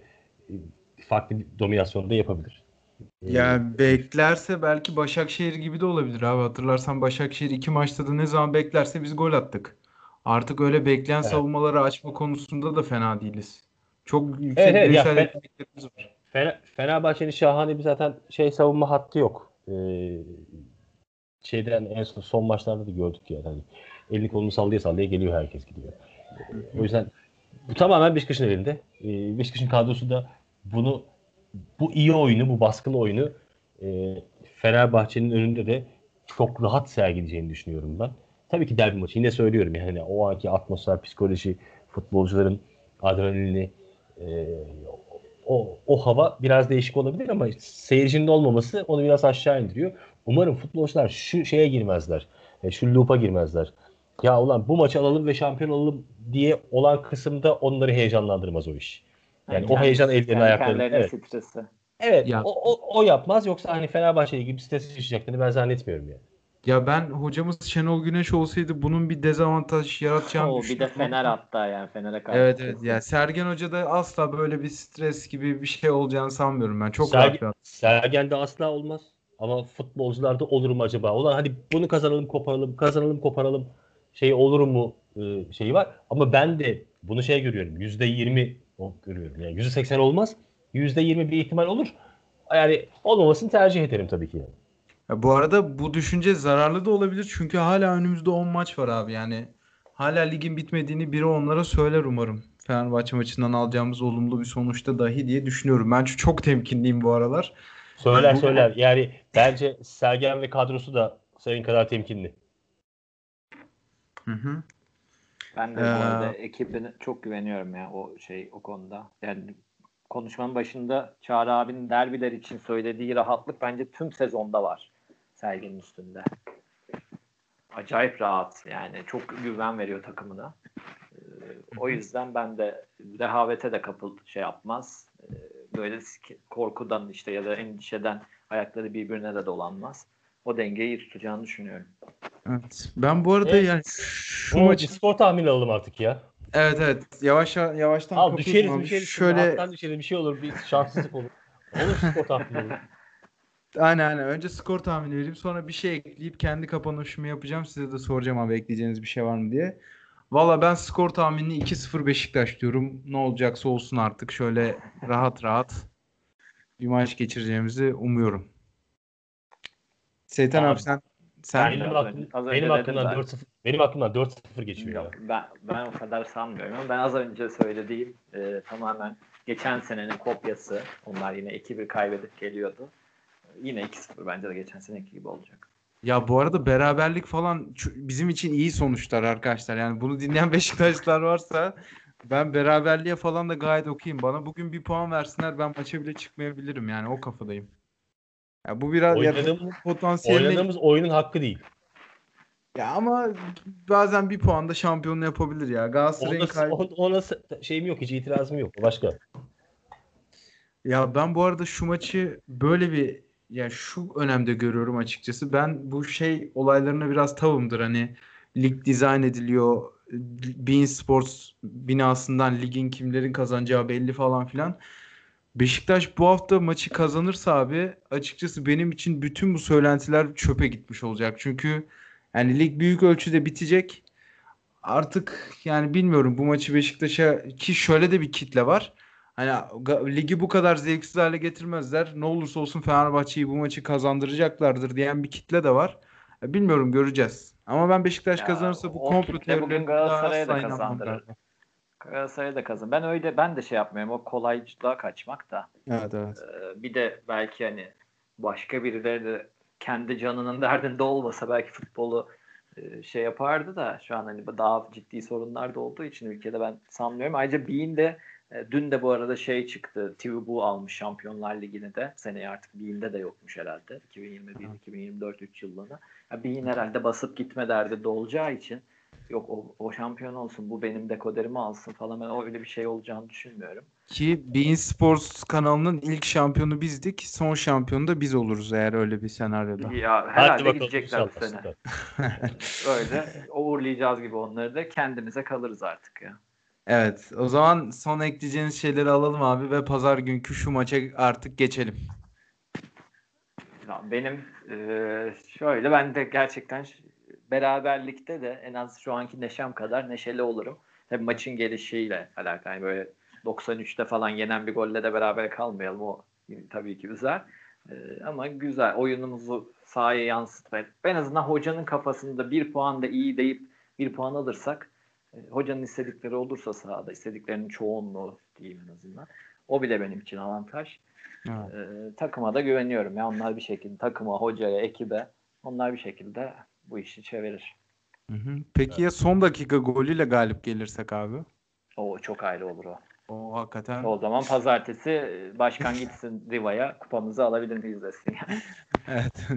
farklı bir dominasyonu da yapabilir. Ya beklerse belki Başakşehir gibi de olabilir abi. Hatırlarsan Başakşehir iki maçta da ne zaman beklerse biz gol attık. Artık öyle bekleyen Evet. savunmaları açma konusunda da fena değiliz. Çok yüksek Evet, evet, ya var. Fener- Fenerbahçe'nin şahane bir zaten şey savunma hattı yok. Ee, şeyden en son, son maçlarda da gördük yani. Hani elini kolunu sallaya sallaya geliyor herkes gidiyor. O yüzden bu tamamen Beşiktaş'ın elinde. Ee, Beşiktaş'ın kadrosu da bunu bu iyi oyunu, bu baskılı oyunu e, Fenerbahçe'nin önünde de çok rahat sergileyeceğini düşünüyorum ben. Tabii ki derbi maçı. Yine söylüyorum yani o anki atmosfer, psikoloji, futbolcuların adrenalini e, o, o hava biraz değişik olabilir ama seyircinin olmaması onu biraz aşağı indiriyor. Umarım futbolcular şu şeye girmezler. e, Şu loop'a girmezler. Ya ulan bu maçı alalım ve şampiyon olalım diye olan kısımda onları heyecanlandırmaz o iş. Yani o heyecan ellerini kendi ayaklarını. Evet, stresi. evet Ya- o, o, o yapmaz. Yoksa hani Fenerbahçe gibi stres yaşayacaklarını ben zannetmiyorum yani. Ya ben hocamız Şenol Güneş olsaydı bunun bir dezavantaj yaratacağını O bir de. Fener hatta yani Fener'e karşı. Evet evet. Ya Sergen Hoca da asla böyle bir stres gibi bir şey olacağını sanmıyorum ben. Çok Sergen- rahat bir adam. Sergen'de asla olmaz. Ama futbolcularda olur mu acaba? Ulan hadi bunu kazanalım koparalım, kazanalım koparalım şey olur mu e, şeyi var. Ama ben de bunu şey görüyorum. Yüzde yirmi görüyorum. Yani yüzde seksen olmaz. Yüzde yirmi bir ihtimal olur. Yani olmamasını tercih ederim tabii ki. Yani. Ya bu arada bu düşünce zararlı da olabilir çünkü hala önümüzde 10 maç var abi yani. Hala ligin bitmediğini biri onlara söyler umarım. Fenerbahçe maçından alacağımız olumlu bir sonuçta dahi diye düşünüyorum. Ben çok temkinliyim bu aralar. Söyler Bu- söyler. Yani bence Sergen ve kadrosu da senin kadar temkinli. Hı hı. Ben de Ee, bu arada ekibine çok güveniyorum ya o şey o konuda. Yani konuşmanın başında Çağrı abinin derbiler için söylediği rahatlık bence tüm sezonda var Sergen'in üstünde. Acayip rahat yani çok güven veriyor takımına. Ee, o yüzden ben de rehavete de kapıl şey yapmaz. Ee, böyle korkudan işte ya da endişeden ayakları birbirine de dolanmaz. O dengeyi tutacağını düşünüyorum. Evet. Ben bu arada Evet. yani şu Bu maçı skor tahmini alalım artık ya. evet evet yavaş yavaştan Al düşeriz abi. düşeriz. Şöyle Şöyle... düşeriz bir şey olur. Bir şanssızlık olur. Olur skor tahmini olur. aynen aynen önce skor tahmini vereyim sonra bir şey ekleyip kendi kapanışımı yapacağım. Size de soracağım abi ekleyeceğiniz bir şey var mı diye. Valla ben skor tahminini 2-0 Beşiktaş diyorum. Ne olacaksa olsun artık. Şöyle rahat rahat bir maç geçireceğimizi umuyorum. Seytan Abi, abi sen sen benim, Az aklım, önce- az önce benim aklımdan zaten. 4-0 benim aklımdan 4-0 geçiyor ya. Yok, ben, ben o kadar sanmıyorum ama ben az önce söylediğim e, tamamen geçen senenin kopyası. Onlar yine 2-1 kaybedip geliyordu. Yine 2-0 bence de geçen seneki gibi olacak. Ya bu arada beraberlik falan bizim için iyi sonuçlar arkadaşlar. Yani bunu dinleyen Beşiktaşlılar varsa ben beraberliğe falan da gayet okuyayım. Bana bugün bir puan versinler ben maça bile çıkmayabilirim. Yani o kafadayım. Ya bu biraz ya Oynadığım- takımın potansiyeline Oynadığımız oyunun hakkı değil. ya ama bazen bir puan da şampiyonluğu yapabilir ya. Galatasaray'ın Ona, kay- ona, ona şeyim yok hiç itirazım yok. Başka. Ya ben bu arada şu maçı böyle bir ya şu önemde görüyorum açıkçası. Ben bu şey olaylarına biraz tavımdır. Hani lig dizayn ediliyor. Bein Sports binasından ligin kimlerin kazanacağı belli falan filan. Beşiktaş bu hafta maçı kazanırsa abi açıkçası benim için bütün bu söylentiler çöpe gitmiş olacak. Çünkü yani lig büyük ölçüde bitecek. Artık yani bilmiyorum bu maçı Beşiktaş'a ki şöyle de bir kitle var. Hani ligi bu kadar zevksiz hale getirmezler. Ne olursa olsun Fenerbahçe'yi bu maçı kazandıracaklardır diyen bir kitle de var. Bilmiyorum göreceğiz. Ama ben Beşiktaş ya, kazanırsa bu komplo teorilerini Galatasaray'a da kazandırır. Galatasaray'a da kazan. Ben öyle ben de şey yapmıyorum. O kolaycılığa kaçmak da. Evet evet. Ee, bir de belki hani başka birileri de kendi canının derdinde olmasa belki futbolu e, şey yapardı da şu an hani daha ciddi sorunlar da olduğu için ülkede ben sanmıyorum. Ayrıca Bean de e, dün de bu arada şey çıktı. TV bu almış Şampiyonlar Ligi'ni de. Seneye artık Bean'de de yokmuş herhalde. 2021-2024 3 yıllığına. Yani Bean herhalde basıp gitme derdi de olacağı için yok o, o şampiyon olsun bu benim dekoderimi alsın falan ben öyle bir şey olacağını düşünmüyorum. Ki Bein Sports kanalının ilk şampiyonu bizdik. Son şampiyonu da biz oluruz eğer öyle bir senaryoda. Ya herhalde gidecekler bu sene. öyle uğurlayacağız gibi onları da kendimize kalırız artık ya. Evet o zaman son ekleyeceğiniz şeyleri alalım abi ve pazar günkü şu maça artık geçelim. Benim şöyle ben de gerçekten beraberlikte de en az şu anki neşem kadar neşeli olurum. Tabii maçın gelişiyle alakalı. Yani böyle 93'te falan yenen bir golle de beraber kalmayalım. O tabii ki güzel. Ee, ama güzel. Oyunumuzu sahaya yansıtmak. En azından hocanın kafasında bir puan da iyi deyip bir puan alırsak e, hocanın istedikleri olursa sahada istediklerinin çoğunluğu diyeyim en azından. O bile benim için avantaj. Evet. Ee, takıma da güveniyorum ya. Onlar bir şekilde takıma, hocaya, ekibe onlar bir şekilde bu işi çevirir. Hı hı. Peki evet. ya son dakika golüyle galip gelirsek abi? O çok ayrı olur o. O hakikaten. O zaman pazartesi e, başkan gitsin Riva'ya kupamızı alabilir miyiz desin evet.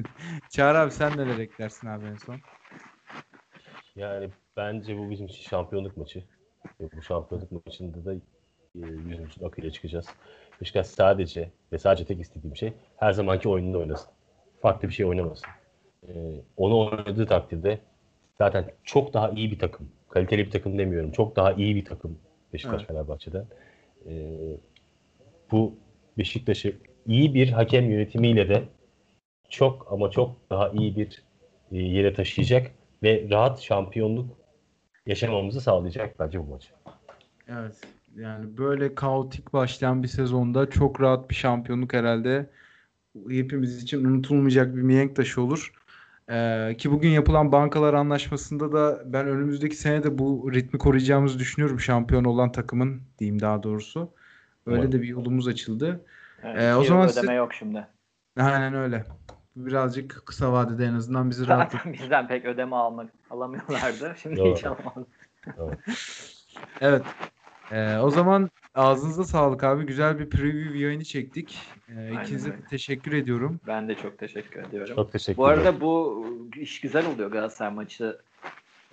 Çağrı abi sen neler eklersin abi en son? Yani bence bu bizim için şampiyonluk maçı. Bu şampiyonluk maçında da e, yüzümüzün akıyla çıkacağız. Beşiktaş sadece ve sadece tek istediğim şey her zamanki oyununda oynasın. Farklı bir şey oynamasın. Ee, onu oynadığı takdirde zaten çok daha iyi bir takım. Kaliteli bir takım demiyorum. Çok daha iyi bir takım Beşiktaş evet. Fenerbahçe'den. Ee, bu Beşiktaş'ı iyi bir hakem yönetimiyle de çok ama çok daha iyi bir e, yere taşıyacak ve rahat şampiyonluk yaşamamızı sağlayacak bence bu maç. Evet. Yani böyle kaotik başlayan bir sezonda çok rahat bir şampiyonluk herhalde hepimiz için unutulmayacak bir mihenk taşı olur. Ee, ki bugün yapılan bankalar anlaşmasında da ben önümüzdeki sene de bu ritmi koruyacağımızı düşünüyorum. Şampiyon olan takımın diyeyim daha doğrusu. Öyle evet. de bir yolumuz açıldı. Evet, ee, o zaman ödeme size... yok şimdi. Aynen öyle. Birazcık kısa vadede en azından bizi rahat. Bizden pek ödeme almak alamıyorlardı. Şimdi hiç alamadım. evet. Ee, o zaman ağzınıza sağlık abi. Güzel bir preview yayını çektik. Ee, ikinize de teşekkür ediyorum. Ben de çok teşekkür ediyorum. Çok teşekkür Bu arada bu iş güzel oluyor Galatasaray maçı.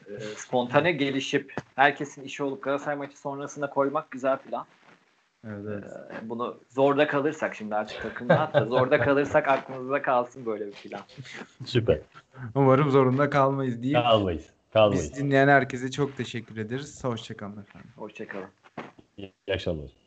Ee, spontane gelişip herkesin işi olup Galatasaray maçı sonrasında koymak güzel plan. Evet, evet. Ee, bunu zorda kalırsak şimdi artık takımda hatta zorda kalırsak aklımızda kalsın böyle bir plan. Süper. Umarım zorunda kalmayız diye. Kalmayız. Kalmayız. Biz dinleyen herkese çok teşekkür ederiz. Hoşçakalın efendim. Hoşçakalın. İyi akşamlar.